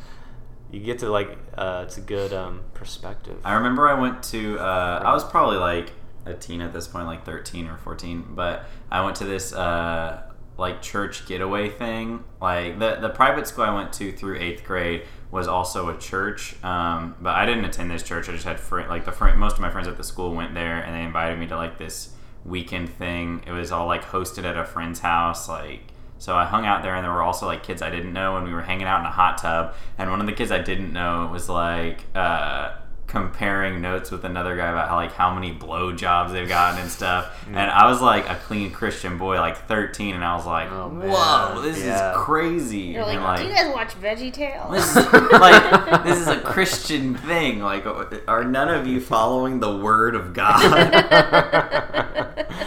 You get to like, uh, it's a good um, perspective. I remember I went to. Uh, I was probably like a teen at this point, like thirteen or fourteen. But I went to this uh, like church getaway thing. Like the the private school I went to through eighth grade was also a church. Um, but I didn't attend this church. I just had friend like the friend. Most of my friends at the school went there, and they invited me to like this weekend thing. It was all like hosted at a friend's house. Like so I hung out there, and there were also like kids I didn't know, and we were hanging out in a hot tub. And one of the kids I didn't know was like uh, comparing notes with another guy about how like how many blow jobs they've gotten and stuff. And I was like a clean Christian boy, like 13, and I was like, Oh, "Whoa, this Yeah. is crazy!" You're like, and do you guys watch Veggie Tales? this is like this is a Christian thing. Like, are none of you following the word of God?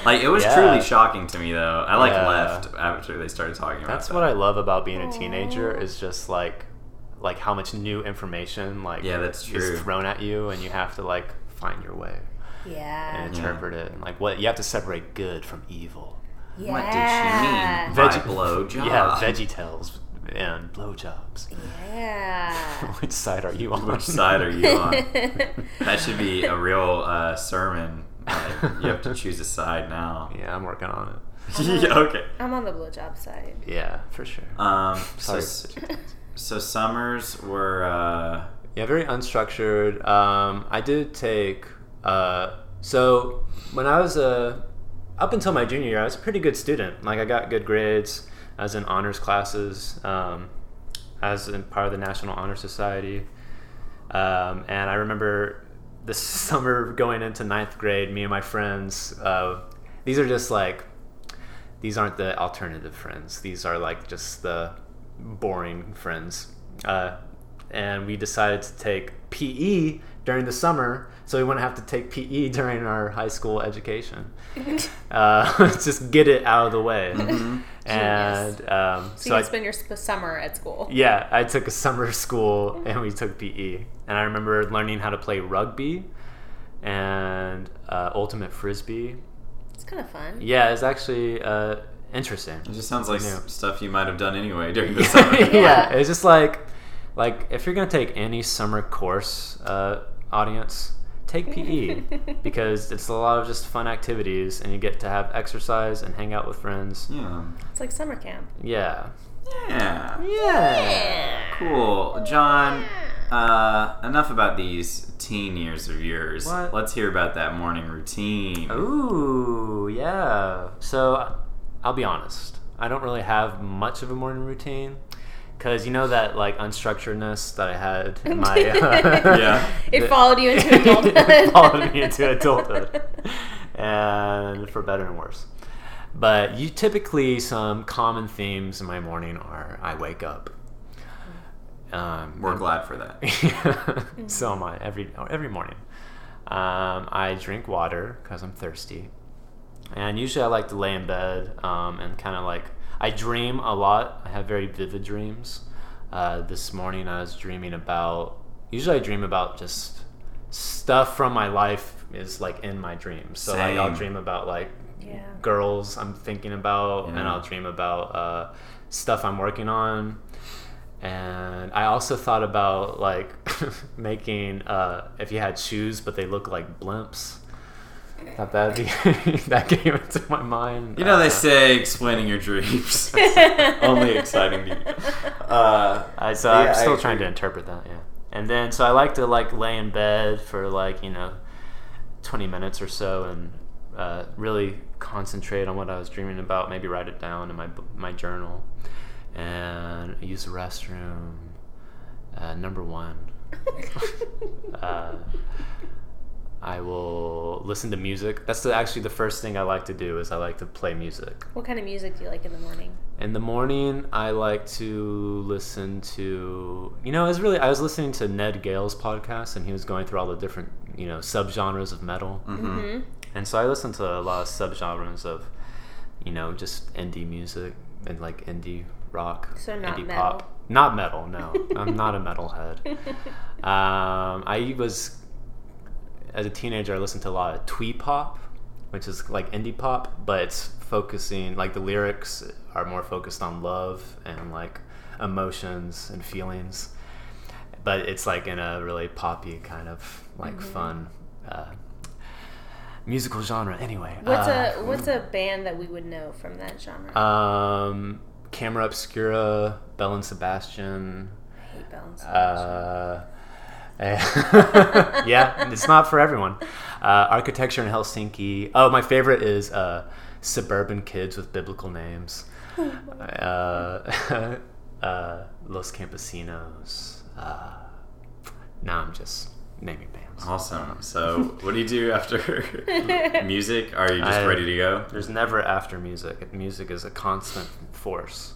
like, it was Yeah. truly shocking to me, though. I like Yeah. left after they started talking about That's that. what I love about being a teenager is just like like how much new information like Yeah, that's true. is thrown at you and you have to like find your way yeah. and interpret it and like what you have to separate good from evil. yeah. What did she mean Veggie- blow job? Yeah, veggie tales and blowjobs. Yeah. Which side are you on? Which side are you on? That should be a real uh, sermon. Like, you have to choose a side now. yeah, I'm working on it. yeah, okay. I'm on the blowjob side. Yeah, for sure. Um, Sorry. veggie tales. So summers were. Uh, Yeah, very unstructured. Um, I did take. Uh, so when I was a, up until my junior year, I was a pretty good student. Like I got good grades. I was in honors classes. Um, in part of the National Honor Society. Um, and I remember this summer going into ninth grade, me and my friends. Uh, these are just like, these aren't the alternative friends. These are like just the boring friends. Uh, and we decided to take PE during the summer so we wouldn't have to take PE during our high school education. uh, just get it out of the way. And um, So, so you I, spend your sp- summer at school. yeah, I took a summer school and we took PE. And I remember learning how to play rugby and uh, ultimate frisbee. It's kind of fun. Yeah, it's actually uh, interesting. it just sounds like Yeah. stuff you might have done anyway during the summer. yeah. it's just like like if you're gonna take any summer course, uh, audience, take PE because it's a lot of just fun activities and you get to have exercise and hang out with friends. yeah. It's like summer camp. Yeah. Yeah. Yeah. Cool. John, uh, enough about these teen years of yours. What? Let's hear about that morning routine. Ooh, yeah. So I'll be honest. I don't really have much of a morning routine because you know that like unstructuredness that I had in my Yeah. It the- followed you into adulthood. it followed me into adulthood, and for better and worse. But you typically some common themes in my morning are I wake up. Um, We're glad for that. so am I every every morning. Um, I drink water because I'm thirsty, and usually I like to lay in bed um, and kind of like I dream a lot. I have very vivid dreams. Uh, this morning I was dreaming about. Usually I dream about just stuff from my life is like in my dreams. So like I'll dream about like Yeah. girls I'm thinking about, and I'll dream about uh, stuff I'm working on. And I also thought about like making uh, if you had shoes, but they look like blimps. Thought that'd be that came into my mind. You know, they Uh, say explaining your dreams only exciting to you. Uh, I, so Yeah, I'm I still trying to interpret that. Yeah. And then so I like to like lay in bed for like you know, twenty minutes or so and uh, really concentrate on what I was dreaming about. Maybe write it down in my my journal, and use the restroom. Uh, number one. I will listen to music. That's the, actually the first thing I like to do is I like to play music. What kind of music do you like in the morning? In the morning, I like to listen to. You know, it was really. I was listening to Ned Gale's podcast, and he was going through all the different, you know, subgenres of metal. Mm-hmm. And so I listened to a lot of subgenres of, you know, just indie music and like indie rock, So not indie metal. pop. Not metal. No, I'm not a metalhead. Um, I was as a teenager. I listened to a lot of twee pop, which is like indie pop, but it's focusing like the lyrics are more focused on love and like emotions and feelings. But it's like in a really poppy kind of like Mm-hmm. fun uh, musical genre. Anyway, What's uh, a what's a band that we would know from that genre? um, Camera Obscura, Belle and Sebastian. I hate Belle and Sebastian. Uh, yeah, it's not for everyone. Uh, architecture in Helsinki. Oh, my favorite is uh, Suburban Kids with Biblical Names. Uh, uh, Los Campesinos. Uh, now I'm just naming bands. Awesome. So, what do you do after music? Are you just I- ready to go? There's never after music. Music is a constant force.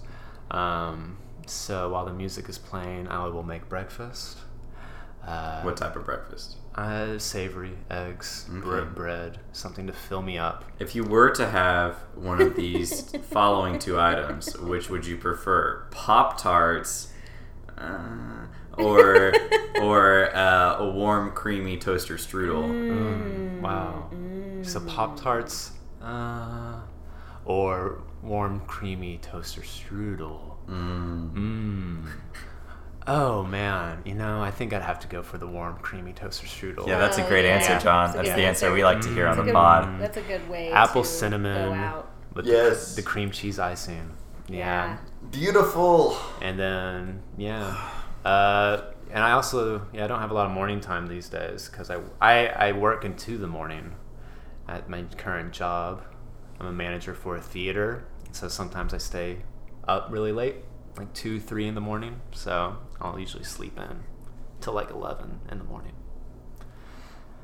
Um, so while the music is playing, I will make breakfast. Uh, What type of breakfast? Uh, savory eggs, bre- Okay. bread, something to fill me up. If you were to have one of these following two items, which would you prefer? Pop Tarts, uh, or or uh, a warm, creamy toaster strudel? Mm, wow. So Pop Tarts, uh, or warm, creamy toaster strudel. Mm. Oh man, you know, I think I'd have to go for the warm, creamy toaster strudel. Yeah, that's a Oh, great yeah. answer, John. That's That's the answer answer. we like to hear on the pod. That's a good way. apple to cinnamon Go out. with Yes. the, the cream cheese icing. Yeah. Beautiful. And then yeah, uh, and I also yeah I don't have a lot of morning time these days because I, I I work into the morning at my current job. I'm a manager for a theater, so sometimes I stay up really late, like two three in the morning. So I'll usually sleep in till like eleven in the morning.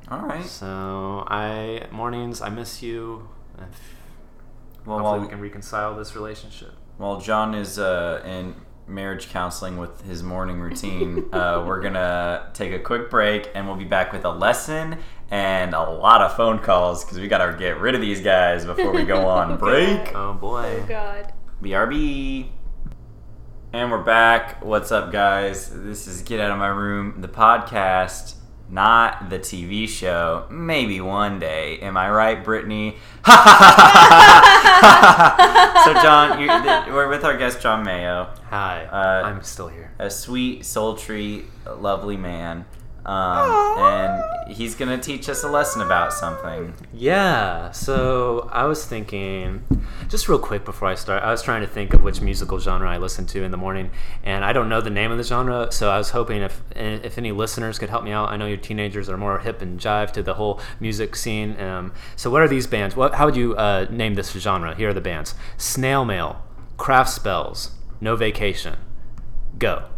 All right. So I mornings I miss you. And Well, hopefully while, we can reconcile this relationship. while John is uh, in marriage counseling with his morning routine, uh, we're gonna take a quick break, and we'll be back with a lesson and a lot of phone calls because we gotta get rid of these guys before we go on break. Oh boy. Oh God. BRB. And we're back. What's up, guys? This is Get Out of My Room, the podcast, not the TV show. Maybe one day. Am I right, Brittany? so, John, th- we're with our guest, John Mayo, Hi. Uh, I'm still here. a sweet, sultry, lovely man. Um, and he's to teach us a lesson about something. Yeah, so I was thinking, just real quick before I start, I was trying to think of which musical genre I listen to in the morning, and I don't know the name of the genre, so I was hoping if if any listeners could help me out. I know your teenagers are more hip and jive to the whole music scene. Um, so what are these bands? What how would you uh, name this genre? Here are the bands: Snail Mail, Craft Spells, No Vacation. Go.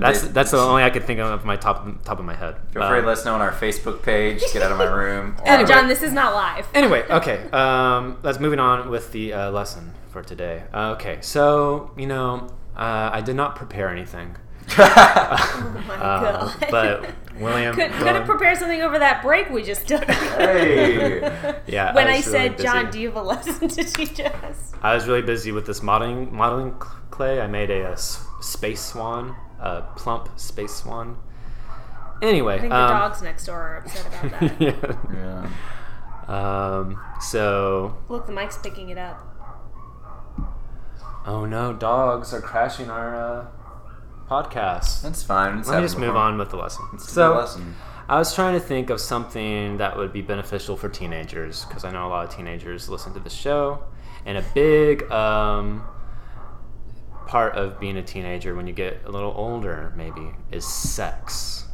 That's They- that's the only I could think of off my top top of my head. Feel free Um, to let us know on our Facebook page, Get Out of My Room. or- And John, this is not live. Anyway, okay. Um, let's moving on with the uh, lesson for today. Uh, okay, so you know, uh, I did not prepare anything, Oh my uh, God. but William, Could, could William- have prepared something over that break we just took. Hey. Yeah, When I I, was really said, John, do you have a lesson to teach us? I was really busy with this modeling modeling clay. I made a, s- space swan, a plump space swan. Anyway, I think the um, dogs next door are upset about that. yeah. Yeah. Um, so, Look, the mic's picking it up. oh no, dogs are crashing our uh, podcast. That's fine. It's Let me just move on with the lesson. It's so, good lesson. I was trying to think of something that would be beneficial for teenagers because I know a lot of teenagers listen to the show, and a big um, part of being a teenager when you get a little older, maybe, is sex.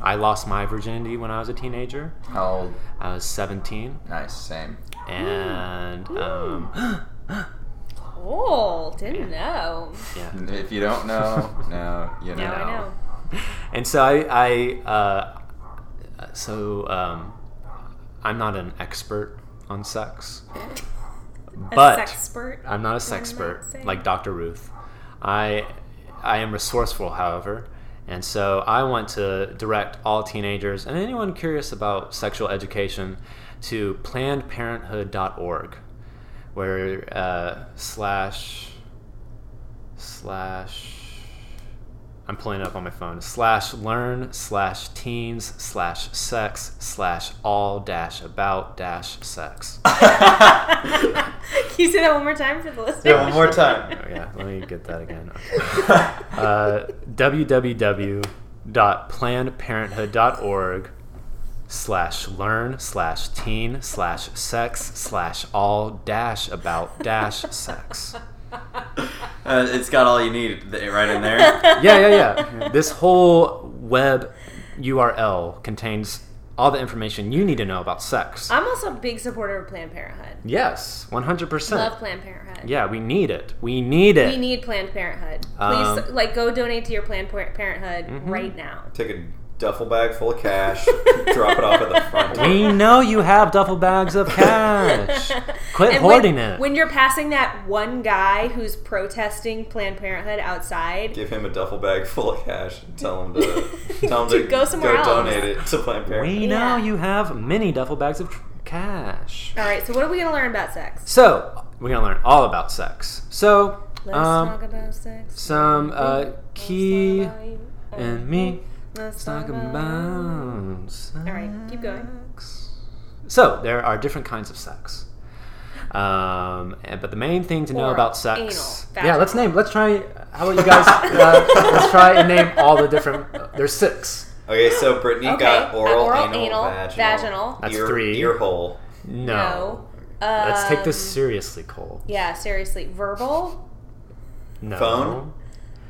I lost my virginity when I was a teenager. How old? I was 17, Nice, same. and um, Oh, didn't know. yeah. If you don't know, now you know. Now I know. and so I, I uh, so um, I'm not an expert on sex, but a sexpert. I'm not a one might sexpert like Dr. Ruth. I I am resourceful, however, and so I want to direct all teenagers and anyone curious about sexual education to PlannedParenthood.org, where uh, slash slash I'm pulling it up on my phone slash learn slash teens slash sex slash all dash about dash sex. Can you say that one more time for the listeners? Yeah, one more time. Oh, yeah, let me get that again. Okay. Uh, www.plannedparenthood.org slash learn slash teen slash sex slash all dash about dash sex. Uh, it's got all you need right in there. Yeah, yeah, yeah. This whole web URL contains all the information you need to know about sex. I'm also a big supporter of Planned Parenthood. Yes, 100%. Love Planned Parenthood. Yeah, we need it. We need it. We need Planned Parenthood. Please, Um, like, go donate to your Planned Parenthood Mm-hmm. right now. Take a duffel bag full of cash, drop it off at the front door. We know you have duffel bags of cash. Quit And hoarding when, it. When you're passing that one guy who's protesting Planned Parenthood outside, Give him a duffel bag full of cash and tell him to tell him To to, go somewhere else. donate it to Planned Parenthood. we know Yeah. you have many duffel bags of cash. all right. So what are we gonna learn about sex? So we're gonna learn all about sex. So Let's um, talk about sex. some uh, key talk about you and me. Let's Talk about sex. All right, keep going. So there are different kinds of sex. Um, and, but the main thing to know Oral, about sex, anal, yeah. Let's name. Let's try. How about you guys? uh, let's try and name all the different. there's six. Okay, so Brittany Okay, got uh, oral, oral, anal, anal, vaginal, vaginal. That's ear, three. ear hole. No. No. Let's take this Um, seriously, Cole. Yeah, seriously. Verbal. No. Phone?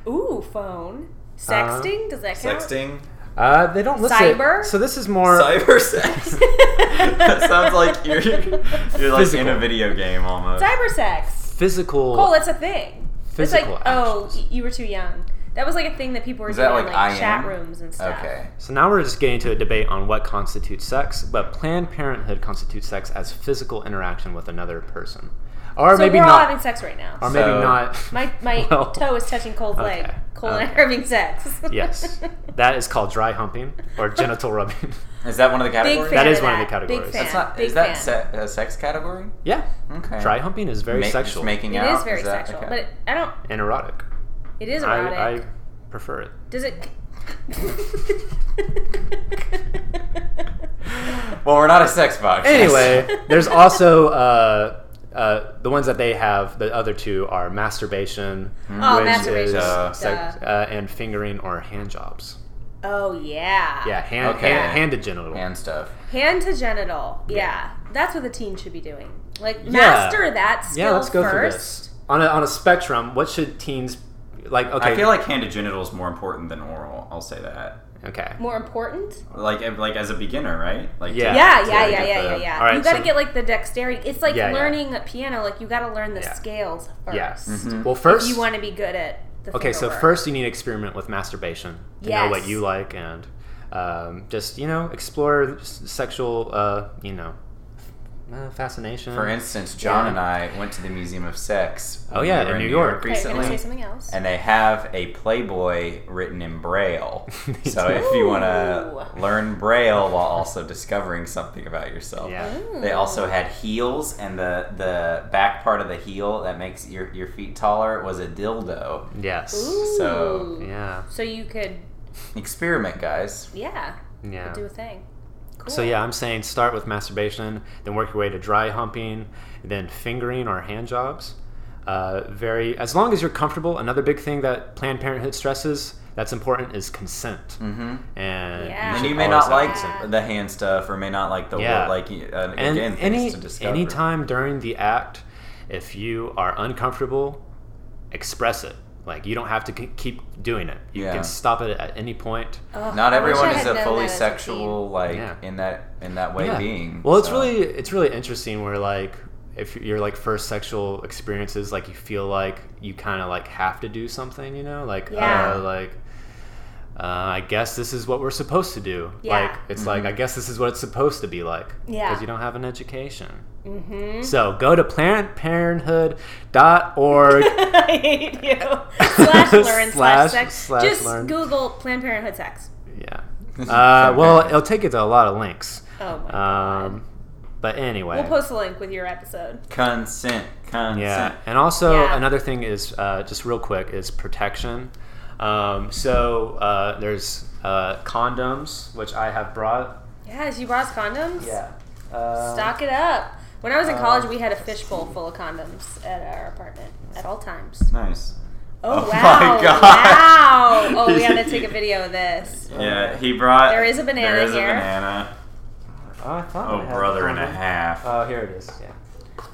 Ooh, phone. Sexting. Does that count? Sexting, Uh, they don't list Cyber? it. So this is more. cyber sex. that sounds like you're you're like in a video game almost. Cyber sex. physical. Cole, it's a thing. Physical it's like, oh, actions. y- you were too young. That was like a thing that people were Is doing that in like like I chat rooms and stuff. Okay. So now we're just getting to a debate on what constitutes sex, but Planned Parenthood constitutes sex as physical interaction with another person, or So maybe we're all not, having sex right now. or maybe So- not. my my Well, toe is touching Cole's leg. okay, and I are having sex. Yes, that is called dry humping or genital rubbing. Is that one of the Big categories? fan That is of one of that. the categories. Big fan. That's not. Big is that fan. se- a sex category? yeah, Okay. dry humping is very Ma- just sexual making out. is very that- sexual, okay. but it, I don't. and erotic. It is I, erotic. I prefer it. Does it? well, we're not a sex box. Anyway, there's also uh, uh, the ones that they have. The other two are masturbation, Oh, which masturbation. is Duh. sex, uh, and fingering or hand jobs. oh yeah. Yeah, hand, Okay. hand, handed genital. and stuff. Hand to genital. Yeah. That's what the teen should be doing. Like Yeah. master that skill yeah, let's go first. through this. On a, on a spectrum, what should teens like? Okay, I feel like hand to genital is more important than oral. I'll say that. Okay. More important. Like, like as a beginner, right? Like, Yeah. to- Yeah, to yeah, get yeah, yeah, the- yeah, yeah. All right, you got to so- get like the dexterity. It's like Yeah, yeah. learning a piano. Like you got to learn the Yeah. scales first. Yeah. Mhm. Well, first If you want to be good at the Okay, so work. first you need to experiment with masturbation to know what you like and um, just you know explore sexual uh, you know uh, fascination. For instance, John Yeah. and I went to the Museum of Sex. Oh, yeah, we were in New York. Okay, you're recently. gonna say something else. and they have a Playboy written in Braille. So do. if you want to learn Braille while also discovering something about yourself, yeah, they also had heels, and the the back part of the heel that makes your your feet taller was a dildo. yes, Ooh. So- yeah, So you could, Experiment, guys. yeah, yeah. do a thing. Cool. So yeah, I'm saying start with masturbation, then work your way to dry humping, then fingering or hand jobs. Uh, very as long as you're comfortable. Another big thing that Planned Parenthood stresses that's important is consent. Mm-hmm. And Yeah. And you may not like consent. the hand stuff, or may not like the Yeah. like uh, and again things any to discover. anytime during the act if you are uncomfortable express it like you don't have to keep doing it you Yeah. can stop it at any point Ugh, Not everyone is a fully that as a sexual like Yeah. in that in that way Yeah. being. well it's really it's really interesting where like if your like first sexual experiences like you feel like you kind of like have to do something you know like Yeah. uh, like uh, I guess this is what we're supposed to do. Yeah. Like it's like I guess this is what it's supposed to be like. Yeah. Because you don't have an education. Mm-hmm. So go to PlannedParenthood.org. I hate you. slash learn slash, Slash- sex. slash Just learn. Google Planned Parenthood sex. yeah. Uh, well, it'll take you to a lot of links. Oh my god. Um, but anyway. We'll post a link with your episode. consent. Consent. Yeah, and also Yeah. another thing is uh, just real quick is protection. Um, so uh, there's uh, condoms, which I have brought. Yeah, she brought us condoms. Uh, Stock it up. When I was in Um, college, we had a fishbowl full of condoms at our apartment at all times. Nice. Oh, Oh wow! my God. Wow! Oh, we gotta take a video of this. Yeah, he brought. There is a banana There is here. a banana. Oh, I thought Oh, had brother and a half. Oh, here it is. Yeah.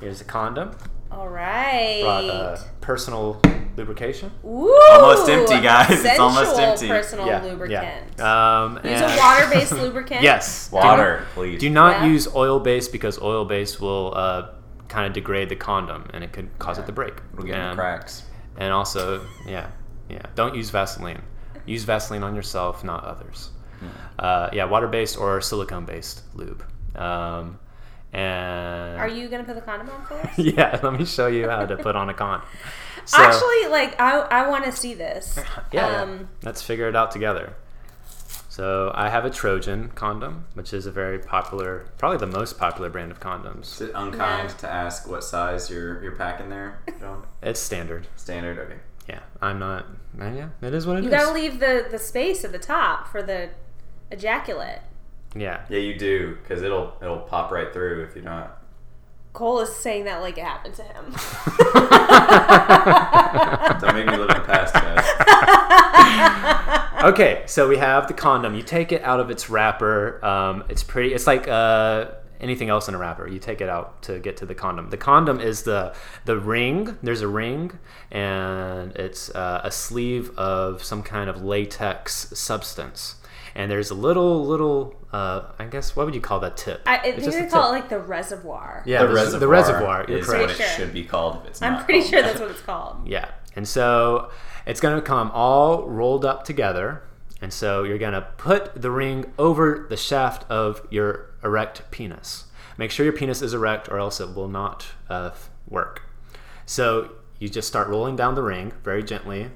Here's a condom. All right. Brought uh, personal lubrication. Ooh, Almost empty, guys. It's almost empty. Personal yeah, lubricant. Yeah. Um, Use and- a water-based lubricant. Yes. Do Water, not- please. Do not Yeah. use oil based because oil based will uh, kind of degrade the condom and it could cause it to break. It'll get and, cracks. and also, yeah, yeah. Don't use Vaseline. Use Vaseline on yourself, not others. Uh, yeah, water based or silicone based lube. Um, and Are you gonna put the condom on for us? yeah, let me show you how to put on a condom. So, Actually, like I, I want to see this. yeah, yeah. um, let's figure it out together. So I have a Trojan condom, which is a very popular, probably the most popular brand of condoms. Is it unkind Yeah. to ask what size you're you're packing there, John? It's standard. Standard. Okay. Yeah, I'm not. uh, yeah, it is what it is. You gotta leave the the space at the top for the ejaculate. Yeah, Yeah, you do, because it'll it'll pop right through if you're not. Cole is saying that like it happened to him. Don't make me live in the past, guys. okay, so we have the condom. You take it out of its wrapper. Um, it's pretty. It's like uh, anything else in a wrapper. You take it out to get to the condom. The condom is the the ring. There's a ring, and it's uh, a sleeve of some kind of latex substance. And there's a little little. Uh, I guess what would you call that tip? I, I It's think just they a call it like the reservoir. yeah, the the, reservoir. the reservoir. You're is correct. what it sure. should be called if it's I'm not. pretty called sure that. that's what it's called. Yeah. And so it's going to come all rolled up together. And so you're going to put the ring over the shaft of your erect penis. Make sure your penis is erect or else it will not uh, work. So you just start rolling down the ring very gently.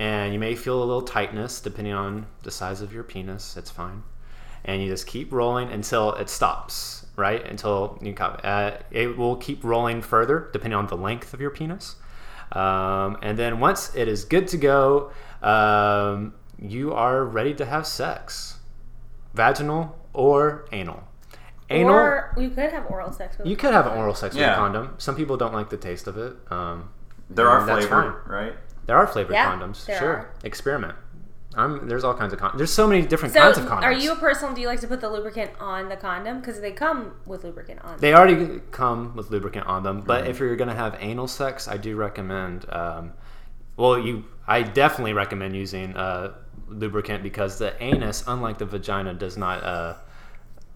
And you may feel a little tightness depending on the size of your penis. It's fine. And you just keep rolling until it stops, right? Until you come. Uh, it will keep rolling further depending on the length of your penis. Um, and then once it is good to go, um, you are ready to have sex, vaginal or anal. Anal. Or we could have oral sex with you could have oral sex with Yeah. a condom. Some people don't like the taste of it. Um, There are and that's flavor, fine. right? There are flavored Yeah, condoms. there sure, are. experiment. I'm, there's all kinds of condoms. There's so many different So, kinds of condoms. are you a person? Do you like to put the lubricant on the condom because they come with lubricant on? They already come with lubricant on them, but Mm-hmm. if you're gonna have anal sex, I do recommend. Um, well, you, I definitely recommend using uh, lubricant because the anus, unlike the vagina, does not uh,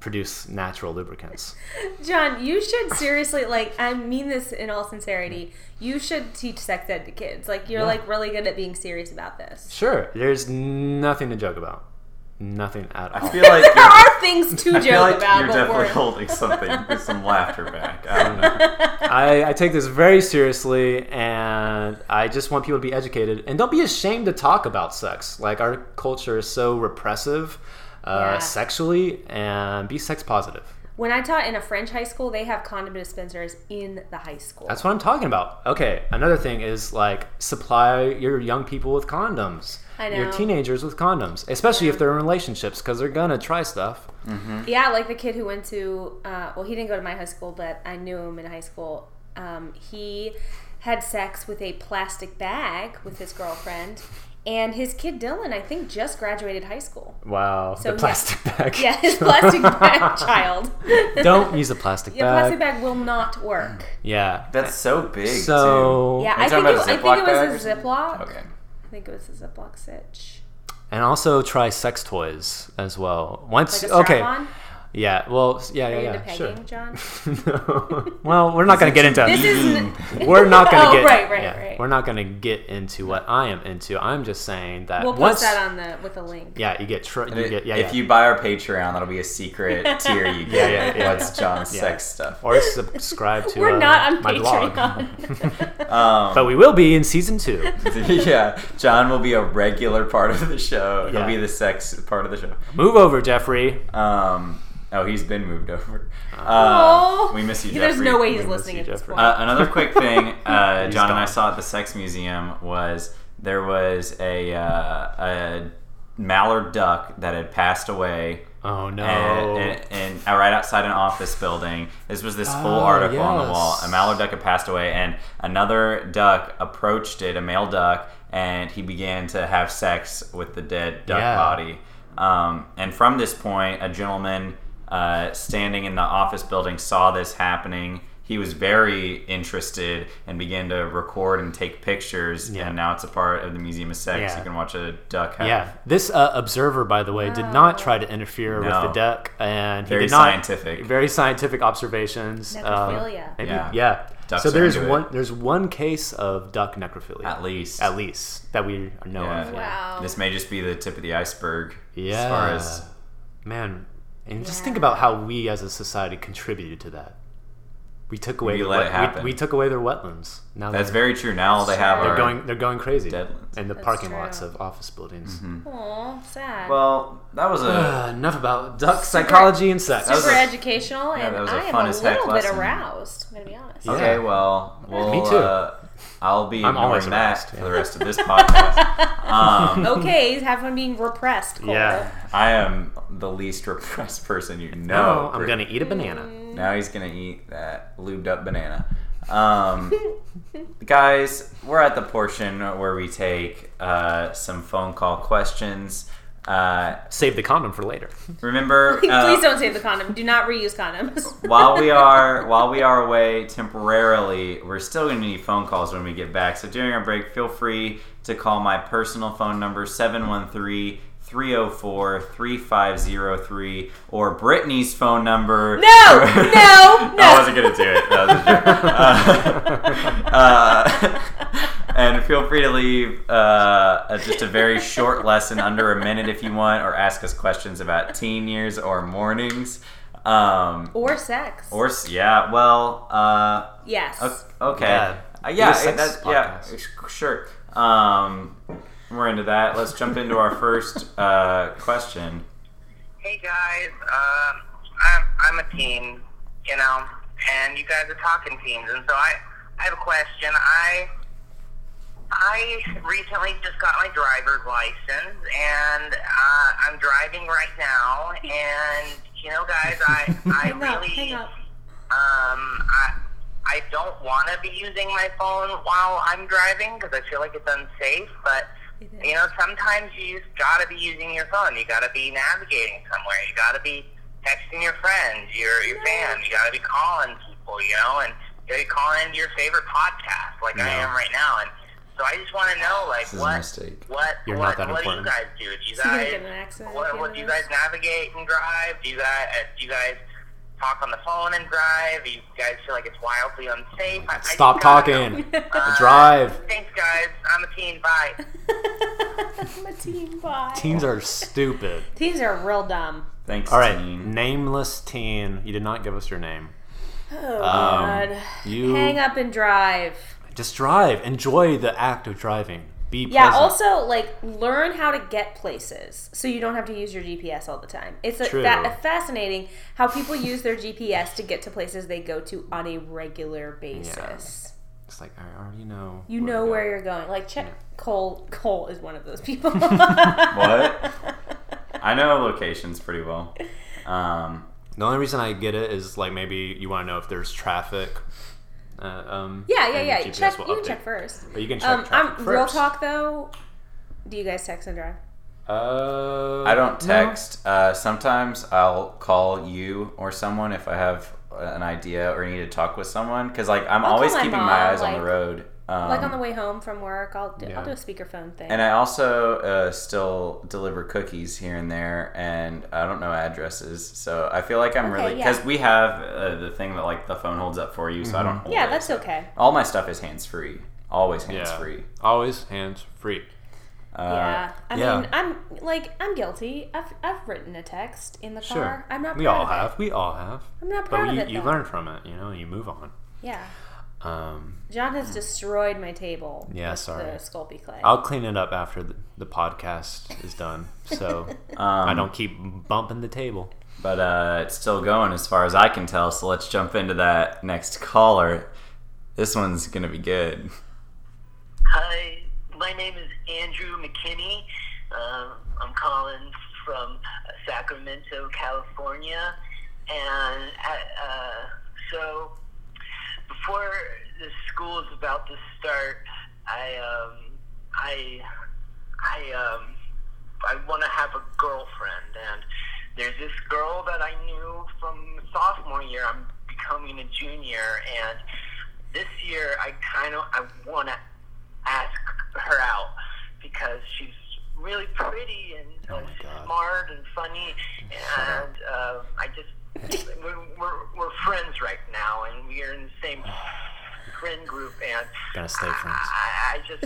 produce natural lubricants. John, you should seriously like. I mean this in all sincerity. You should teach sex ed to kids. Like you're Yeah. like really good at being serious about this. Sure, there's nothing to joke about. Nothing at all. I feel like There you're, are things to I joke feel like about, you're but definitely we're. holding something with some laughter back. I don't know. I, I take this very seriously, and I just want people to be educated and don't be ashamed to talk about sex. Like our culture is so repressive, uh, Yeah. sexually, and be sex positive. When I taught in a French high school, they have condom dispensers in the high school. That's what I'm talking about. Okay, another thing is like supply your young people with condoms. I Your teenagers with condoms, especially if they're in relationships, because they're gonna try stuff. Yeah, like the kid who went to, uh, well, he didn't go to my high school, but I knew him in high school. Um, he had sex with a plastic bag with his girlfriend, and his kid Dylan, I think, just graduated high school. Wow, So, the plastic bag. Yeah, his plastic bag child. Don't use a plastic Yeah, bag. plastic bag will not work. Yeah, That's so big. so Yeah, I think, it, about a I think it was a something? Ziploc. Okay. I think it was a Ziploc sitch. and also try sex toys as well. Once Like a okay, strap-on? Yeah, well, yeah, Are yeah, you yeah, into sure. John? no. Well, we're not going to get into. This is we're not going to Oh, get. right, right, yeah, right. We're not going to get into what I am into. I'm just saying that We'll post that on the with a link. yeah, you get. Tr- you it- get. Yeah, if yeah. you buy our Patreon, that'll be a secret tier you get. Yeah, yeah, yeah, What's John's Yeah. sex stuff? or subscribe to. We're uh, not on my blog. Patreon. Um, but we will be in season two. yeah, John will be a regular part of the show. Yeah. He'll be the sex part of the show. Move over, Jeffrey. Um, oh, he's been moved over. Uh, we miss you, Jeffrey. There's no way he's We listening you, at this point. Uh, another quick thing, uh, He's John and I saw at the Sex Museum was there was a, uh, a mallard duck that had passed away. Oh no. And, and, and uh, right outside an office building. This was this full Oh, article on the wall. A mallard duck had passed away, and another duck approached it, a male duck, and he began to have sex with the dead duck Yeah. body. Um, and from this point, a gentleman uh, standing in the office building saw this happening. He was very interested and began to record and take pictures. Yeah. And now it's a part of the Museum of Sex. Yeah. You can watch a duck have Yeah, this uh, observer, by the way, did not try to interfere with the duck, and he Very did not, scientific. Very scientific observations. uh, Necrophilia. maybe- Yeah. yeah. Ducks So there's into it. one there's one case of duck necrophilia. At least. At least that we know Yeah. of. Wow. This may just be the tip of the iceberg. Yeah. As far as man, and just think about how we as a society contributed to that. We took away We their let wet- it happen. We, we took away their wetlands. Now that's very true. Now all they have they're going they're going crazy deadlands. in the That's parking true. lots of office buildings. Aw, sad. Well, that was a Uh, enough about duck psychology and sex. That was Super a- educational, yeah, and that was a I am a little bit lesson. aroused. I'm gonna be honest. Yeah. okay. Well, we'll, Me too. Uh, I'll be I'm ignoring always that aroused, for the rest of this podcast. um, Okay, have fun being repressed. Cole. Yeah. I am the least repressed person you know. No, I'm gonna eat a banana. Now he's gonna eat that lubed up banana. Um, guys, we're at the portion where we take uh, some phone call questions. Uh, Save the condom for later. remember, Please uh, don't save the condom. Do not reuse condoms. while we are while we are away temporarily, we're still going to need phone calls when we get back. So during our break, feel free to call my personal phone number 713 304 3503 or Brittany's phone number. No, no, no. I wasn't going to do it. That was a joke. Uh, uh, and feel free to leave uh, a- just a very short lesson under a minute if you want, or ask us questions about teen years or mornings. Um, or sex. or yeah, well, uh, yes. okay, Yeah. uh, yeah, a sex yeah, sure. Um, we're into that. Let's jump into our first uh, question. Hey guys, um, I'm I'm a teen, you know, and you guys are talking teens, and so I I have a question. I I recently just got my driver's license, and uh, I'm driving right now, and you know, guys, I I really up. um I. I don't want to be using my phone while I'm driving because I feel like it's unsafe. But you know, sometimes you just gotta be using your phone. You gotta be navigating somewhere. You gotta be texting your friends, your your fam. You gotta be calling people. You know, and you gotta be calling your favorite podcast, like I am right now. And so I just want to know, like, This is a what mistake. what You're what, not that what do you guys do? Do you So you're gonna guys get an accident what, what do you guys navigate and drive? Do you guys uh, do you guys talk on the phone and drive? Do you guys feel like it's wildly unsafe? I, I Stop gotta talking. Uh, Drive. Thanks, guys. I'm a teen. Bye. I'm a teen bye. Teens are stupid. Teens are real dumb. Thanks, All right, teen. nameless teen. You did not give us your name. Oh Um, god. You Hang up and drive. Just drive. Enjoy the act of driving. Be Yeah, present. also like learn how to get places so you don't have to use your GPS all the time. It's a, True. that fascinating how people use their GPS to get to places they go to on a regular basis. It's like I already know. You where know to go. where you're going. Like check Cole Cole is one of those people. What? I know locations pretty well. Um, The only reason I get it is like maybe you want to know if there's traffic. Uh, um, Yeah, yeah, yeah. GPS Check will you can check first. But you can check Um, I'm first. real talk though. Do you guys text and drive? Uh, I don't no. text. Uh, sometimes I'll call you or someone if I have an idea or need to talk with someone because like I'm I'll always keeping mom, my eyes on the road. Um, like on the way home from work, I'll do, yeah. I'll do a speakerphone thing. and I also uh, still deliver cookies here and there, and I don't know addresses, so I feel like I'm Okay, really yeah. because we have uh, the thing that like the phone holds up for you, so I don't. Hold yeah, it. that's okay. All my stuff is hands free, always hands Yeah. free. Always hands free. Uh, yeah, I yeah. mean, I'm like I'm guilty. I've I've written a text in the Sure. car. I'm not. We all of it. have. We all have. I'm not proud But of you, it. you though. learn from it, you know, you move on. Yeah, Um, John has destroyed my table. Yeah, with sorry. The Sculpey clay. I'll clean it up after the, the podcast is done, so Um, I don't keep bumping the table. But uh, it's still going as far as I can tell. So let's jump into that next caller. This one's gonna be good. Hi, my name is Andrew McKinney. Um, I'm calling from Sacramento, California, and uh, uh, so before the school is about to start, I um, I I um, I want to have a girlfriend, and there's this girl that I knew from sophomore year. I'm becoming a junior, and this year I kind of I want to ask her out because she's really pretty and Oh uh, smart and funny, and uh, I just we're, we're we're friends right now, and we are in the same friend group, and Gonna stay friends. I, I just,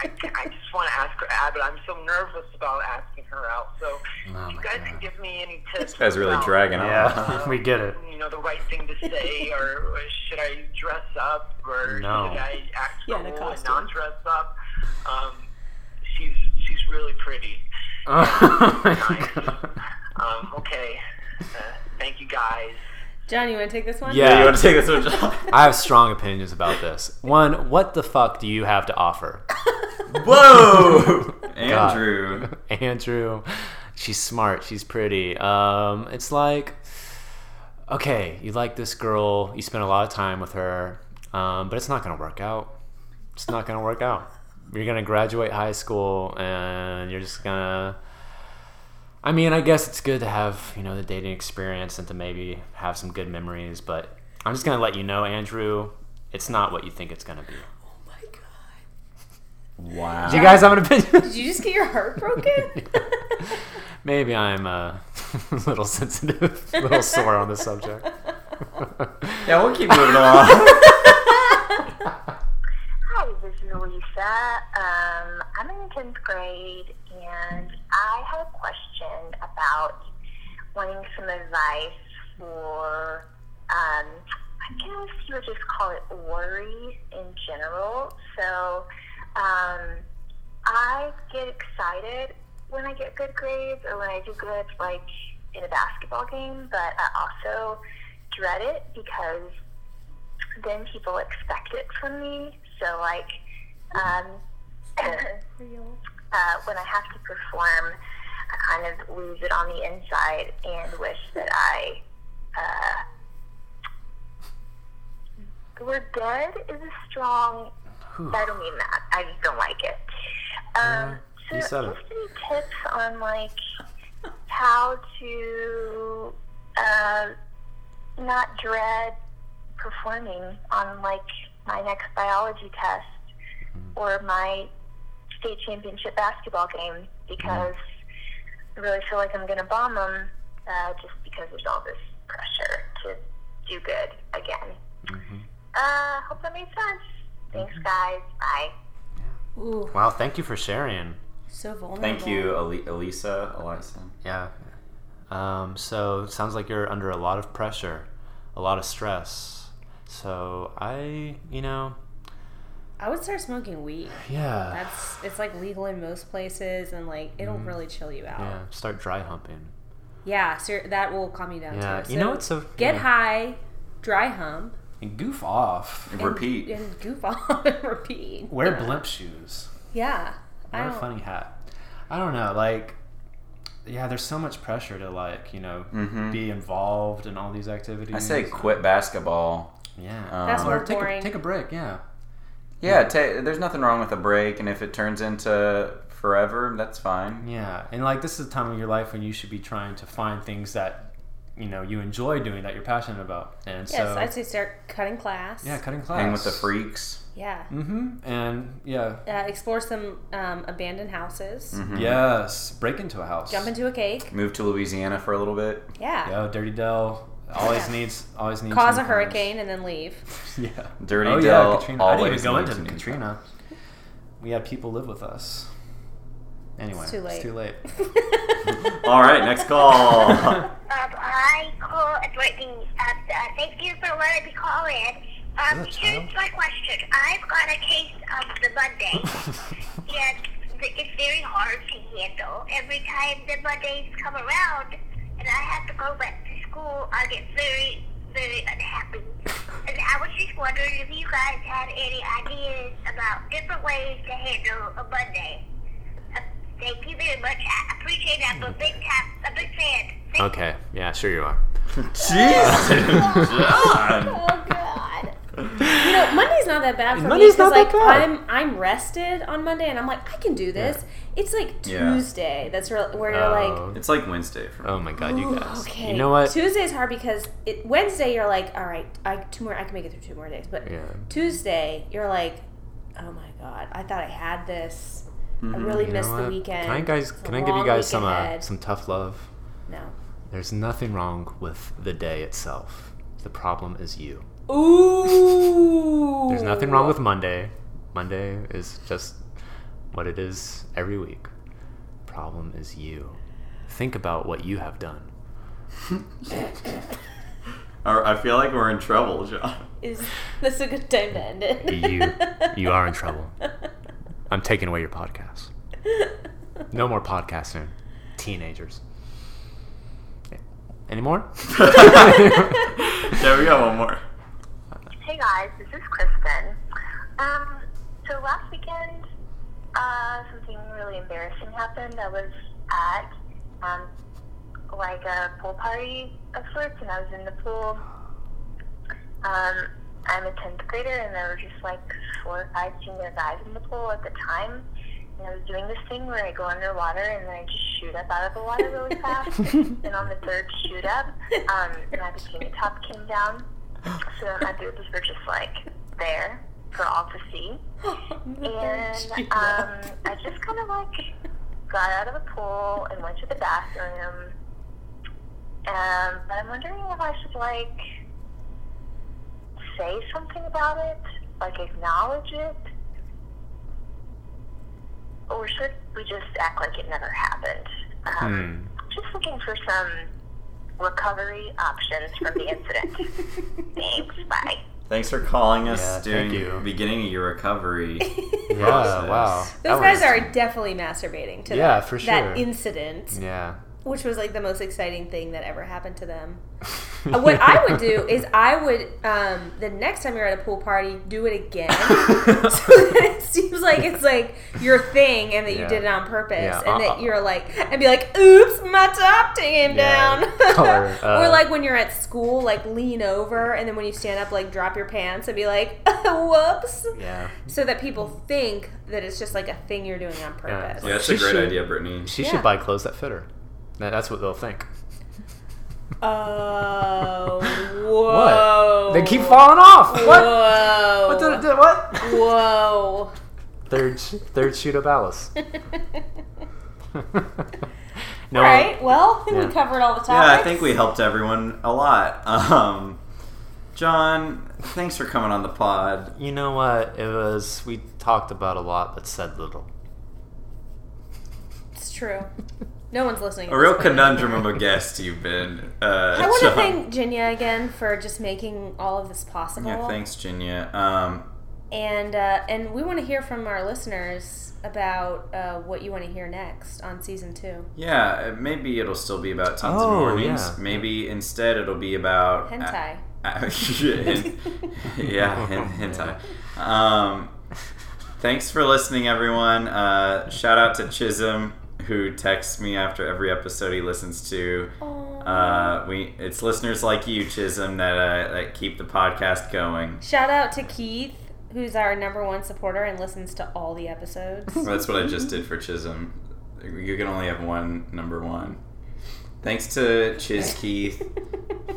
I, I just want to ask her out, but I'm so nervous about asking her out. So, Oh if you guys God. can give me any tips. This guy's really about, dragging on. Yeah, we get it. You know the right thing to say, or, or should I dress up, or No. should I act yeah, cool and not dress up? Um, she's she's really pretty. Oh my Nice. God. Um, okay. Uh, thank you guys. John, you want to take this one? Yeah. Yeah, you want to take this one, John? I have strong opinions about this. One, what the fuck do you have to offer? Whoa, Andrew. Andrew, she's smart. She's pretty. Um, it's like, okay, you like this girl. You spend a lot of time with her, um, but it's not gonna work out. It's not gonna work out. You're gonna graduate high school, and you're just gonna. I mean, I guess it's good to have you know the dating experience and to maybe have some good memories, but I'm just gonna let you know, Andrew, it's not what you think it's gonna be. Oh my god. Wow. Do you guys have an opinion? Did you just get your heart broken? Maybe I'm uh, a little sensitive, a little sore on this subject. Yeah, we'll keep moving along. Lisa. Um, I'm in 10th grade, and I have a question about wanting some advice for, um, I guess you would just call it worries in general. So, um, I get excited when I get good grades or when I do good, like in a basketball game, but I also dread it because then people expect it from me. So, like, um, uh, when I have to perform, I kind of lose it on the inside and wish that I. Uh, the word dead is a strong. I don't mean that. I just don't like it. Um, you so, just any tips on like how to uh, not dread performing on like my next biology test or my state championship basketball game because I really feel like I'm going to bomb them uh, just because there's all this pressure to do good again. Uh, hope that made sense. Thanks, guys. Bye. Ooh, Wow, thank you for sharing. so vulnerable. Thank you, Elisa. Elisa. Yeah. Um, so it sounds like you're under a lot of pressure, a lot of stress. So I, you know, I would start smoking weed. yeah, That's it's like legal in most places, and like it'll really chill you out. Mm-hmm. yeah, start dry humping. Yeah, ser- that will calm you down Yeah, too. you know what's so get yeah. high, dry hump, And goof off. and- Repeat. and, goof off and repeat. Wear blimp shoes. Yeah, I Wear a don't. funny hat. I don't know, like yeah, there's so much pressure to like, you know, Mhm. be involved in all these activities. I say quit basketball. Yeah. That's Um, more or take boring. a, take a break, yeah. Yeah, ta- there's nothing wrong with a break, and if it turns into forever, that's fine. Yeah. And like this is a time of your life when you should be trying to find things that you know you enjoy doing that you're passionate about. And Yes, so I'd say start cutting class. yeah, cutting class. Hang with the freaks. Yeah. Mm-hmm. And yeah. Uh, explore some um, abandoned houses. Mhm. Yes. Break into a house. Jump into a cake. Move to Louisiana for a little bit. Yeah. Yeah, Dirty Dell always Yeah. needs always needs Cause a some hurricane and then leave. Yeah. Dirty oh, Dell yeah, Katrina. I didn't even always go needs into new Katrina. We had people live with us. Anyway, It's too late. It's too late. All right, next call. Um, hi, call it's working. Um, uh, thank you for letting me call in. Um, Is it a here's child? my question. I've got a case of the Monday, and th- it's very hard to handle. Every time the Mondays come around, and I have to go back to school, I get very, very unhappy. And I was just wondering if you guys had any ideas about different ways to handle a Monday. Uh, thank you very much. I appreciate it. I'm a big tap, a big fan. Thank Okay, yeah, sure you are. Jeez, John. Oh God. You know, Monday's not that bad for Monday's me because not that like bad. I'm I'm rested on Monday and I'm like I can do this. It's like Yeah. Tuesday. That's real, where you're like. Oh, It's like Wednesday for me. oh my god, you "Ooh, guys. Okay. You know what? Tuesday's hard because it, Wednesday you're like, all right, I two more, I can make it through two more days. But Yeah. Tuesday you're like, oh my god, I thought I had this. I really Mm-hmm. You missed the weekend. Can I guys? It's Can I give you guys some uh, some tough love? No. There's nothing wrong with the day itself. The problem is you. Ooh. There's nothing wrong with Monday. Monday is just what it is every week. Problem is you. Think about what you have done. I feel like we're in trouble, John. Is this a good time to end it? You you are in trouble. I'm taking away your podcast. No more podcasting, teenagers. Any more? Yeah, we got one more. Hey guys, this is Kristen. Um, so last weekend, uh, something really embarrassing happened. I was at, um, like a pool party of sorts, and I was in the pool. Um, I'm a 10th grader, and there were just like four or five senior guys in the pool at the time. And I was doing this thing where I go underwater and then I just shoot up out of the water really fast. and on the third shoot up, um, my bikini top came down. So my boobs were just like there for all to see. And um, I just kind of like got out of the pool and went to the bathroom. Um, but I'm wondering if I should like say something about it, like acknowledge it, or should we just act like it never happened? Um, Just looking for some recovery options from the incident. Thanks. Bye. Thanks for calling us Yeah, during the beginning of your recovery. Yeah, wow. Those That guys was- are definitely masturbating to Yeah, that, for that sure. incident, Yeah. Which was like the most exciting thing that ever happened to them. Uh, what I would do is I would um, the next time you're at a pool party, do it again, so that it seems like it's like your thing and that you did it on purpose, Yeah, and that uh-uh. you're like and be like, "Oops, my top came Yeah, down." color, or uh, like when you're at school, like lean over, and then when you stand up, like drop your pants and be like, "Whoops," Yeah. so that people think that it's just like a thing you're doing on purpose. Yeah, that's She a great should- idea, Brittany. She Yeah. should buy clothes that fit her. That- That's what they'll think. Oh, whoa! What? They keep falling off. What? Whoa! What? Did, did- what? Whoa! Third, third shoot of Alice. no, All right. Well, I think Yeah. we covered all the topics. Yeah, I think we helped everyone a lot. Um, John, thanks for coming on the pod. You know what? It was. We talked about a lot, but said little. It's true. No one's listening. A real conundrum of a guest you've been. Uh, I want to John. thank Jinya again for just making all of this possible. Yeah, thanks, Jinya. Um, And uh, and we want to hear from our listeners about uh, what you want to hear next on season two. yeah, uh, maybe it'll still be about teens Oh, and mornings. yeah. Maybe instead it'll be about Hentai. Uh, hen- yeah, hen- hentai. Um, thanks for listening, everyone. Uh, shout out to Chisholm, who texts me after every episode he listens to. Uh, we it's listeners like you, Chisholm, that uh, that keep the podcast going. Shout out to Keith, who's our number one supporter and listens to all the episodes. That's what I just did for Chisholm. You can only have one number one. Thanks to Chiz Keith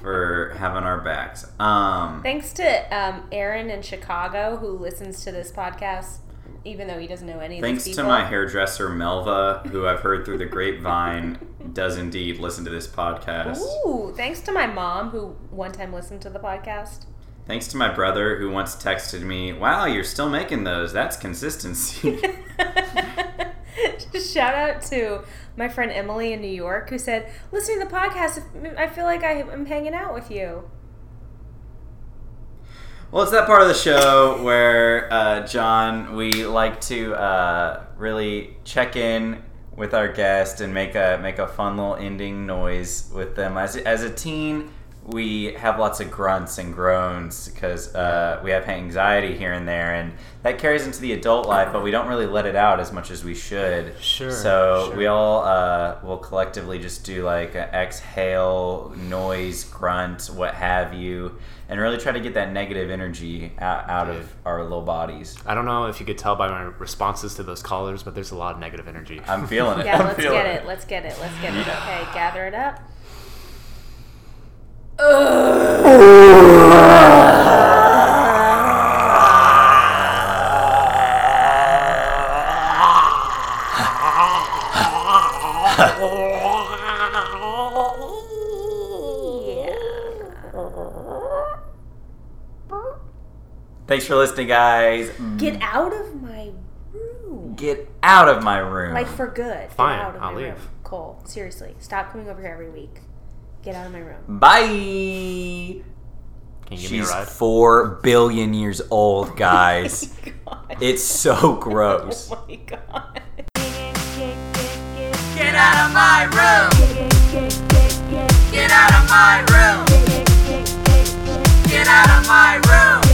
for having our backs. Um, Thanks to um, Aaron in Chicago who listens to this podcast, even though he doesn't know any of Thanks to my hairdresser Melva, who I've heard through the grapevine does indeed listen to this podcast. Ooh, thanks to my mom who one time listened to the podcast. Thanks to my brother who once texted me, "Wow, you're still making those. That's consistency." Shout out to my friend Emily in New York who said, listening to the podcast, I feel like I am hanging out with you. Well, it's that part of the show where, uh, John, we like to uh, really check in with our guest and make a make a fun little ending noise with them. As, as a teen, we have lots of grunts and groans because uh, we have anxiety here and there, and that carries into the adult life. But we don't really let it out as much as we should. Sure, So sure. we all uh, will collectively just do like an exhale, noise, grunt, what have you, and really try to get that negative energy out, out of our little bodies. I don't know if you could tell by my responses to those callers, but there's a lot of negative energy. I'm feeling it. Yeah, I'm let's get it. Let's get it. Let's get it. Okay, gather it up. Thanks for listening, guys. Get out of my room. Get out of my room. Like for good. Fine, Get out of I'll my leave. room. Cole, seriously, stop coming over here every week. Get out of my room. Bye. She's four billion years old, oh guys. Oh it's so gross. oh my god. Get out of my room. Get out of my room. Get out of my room.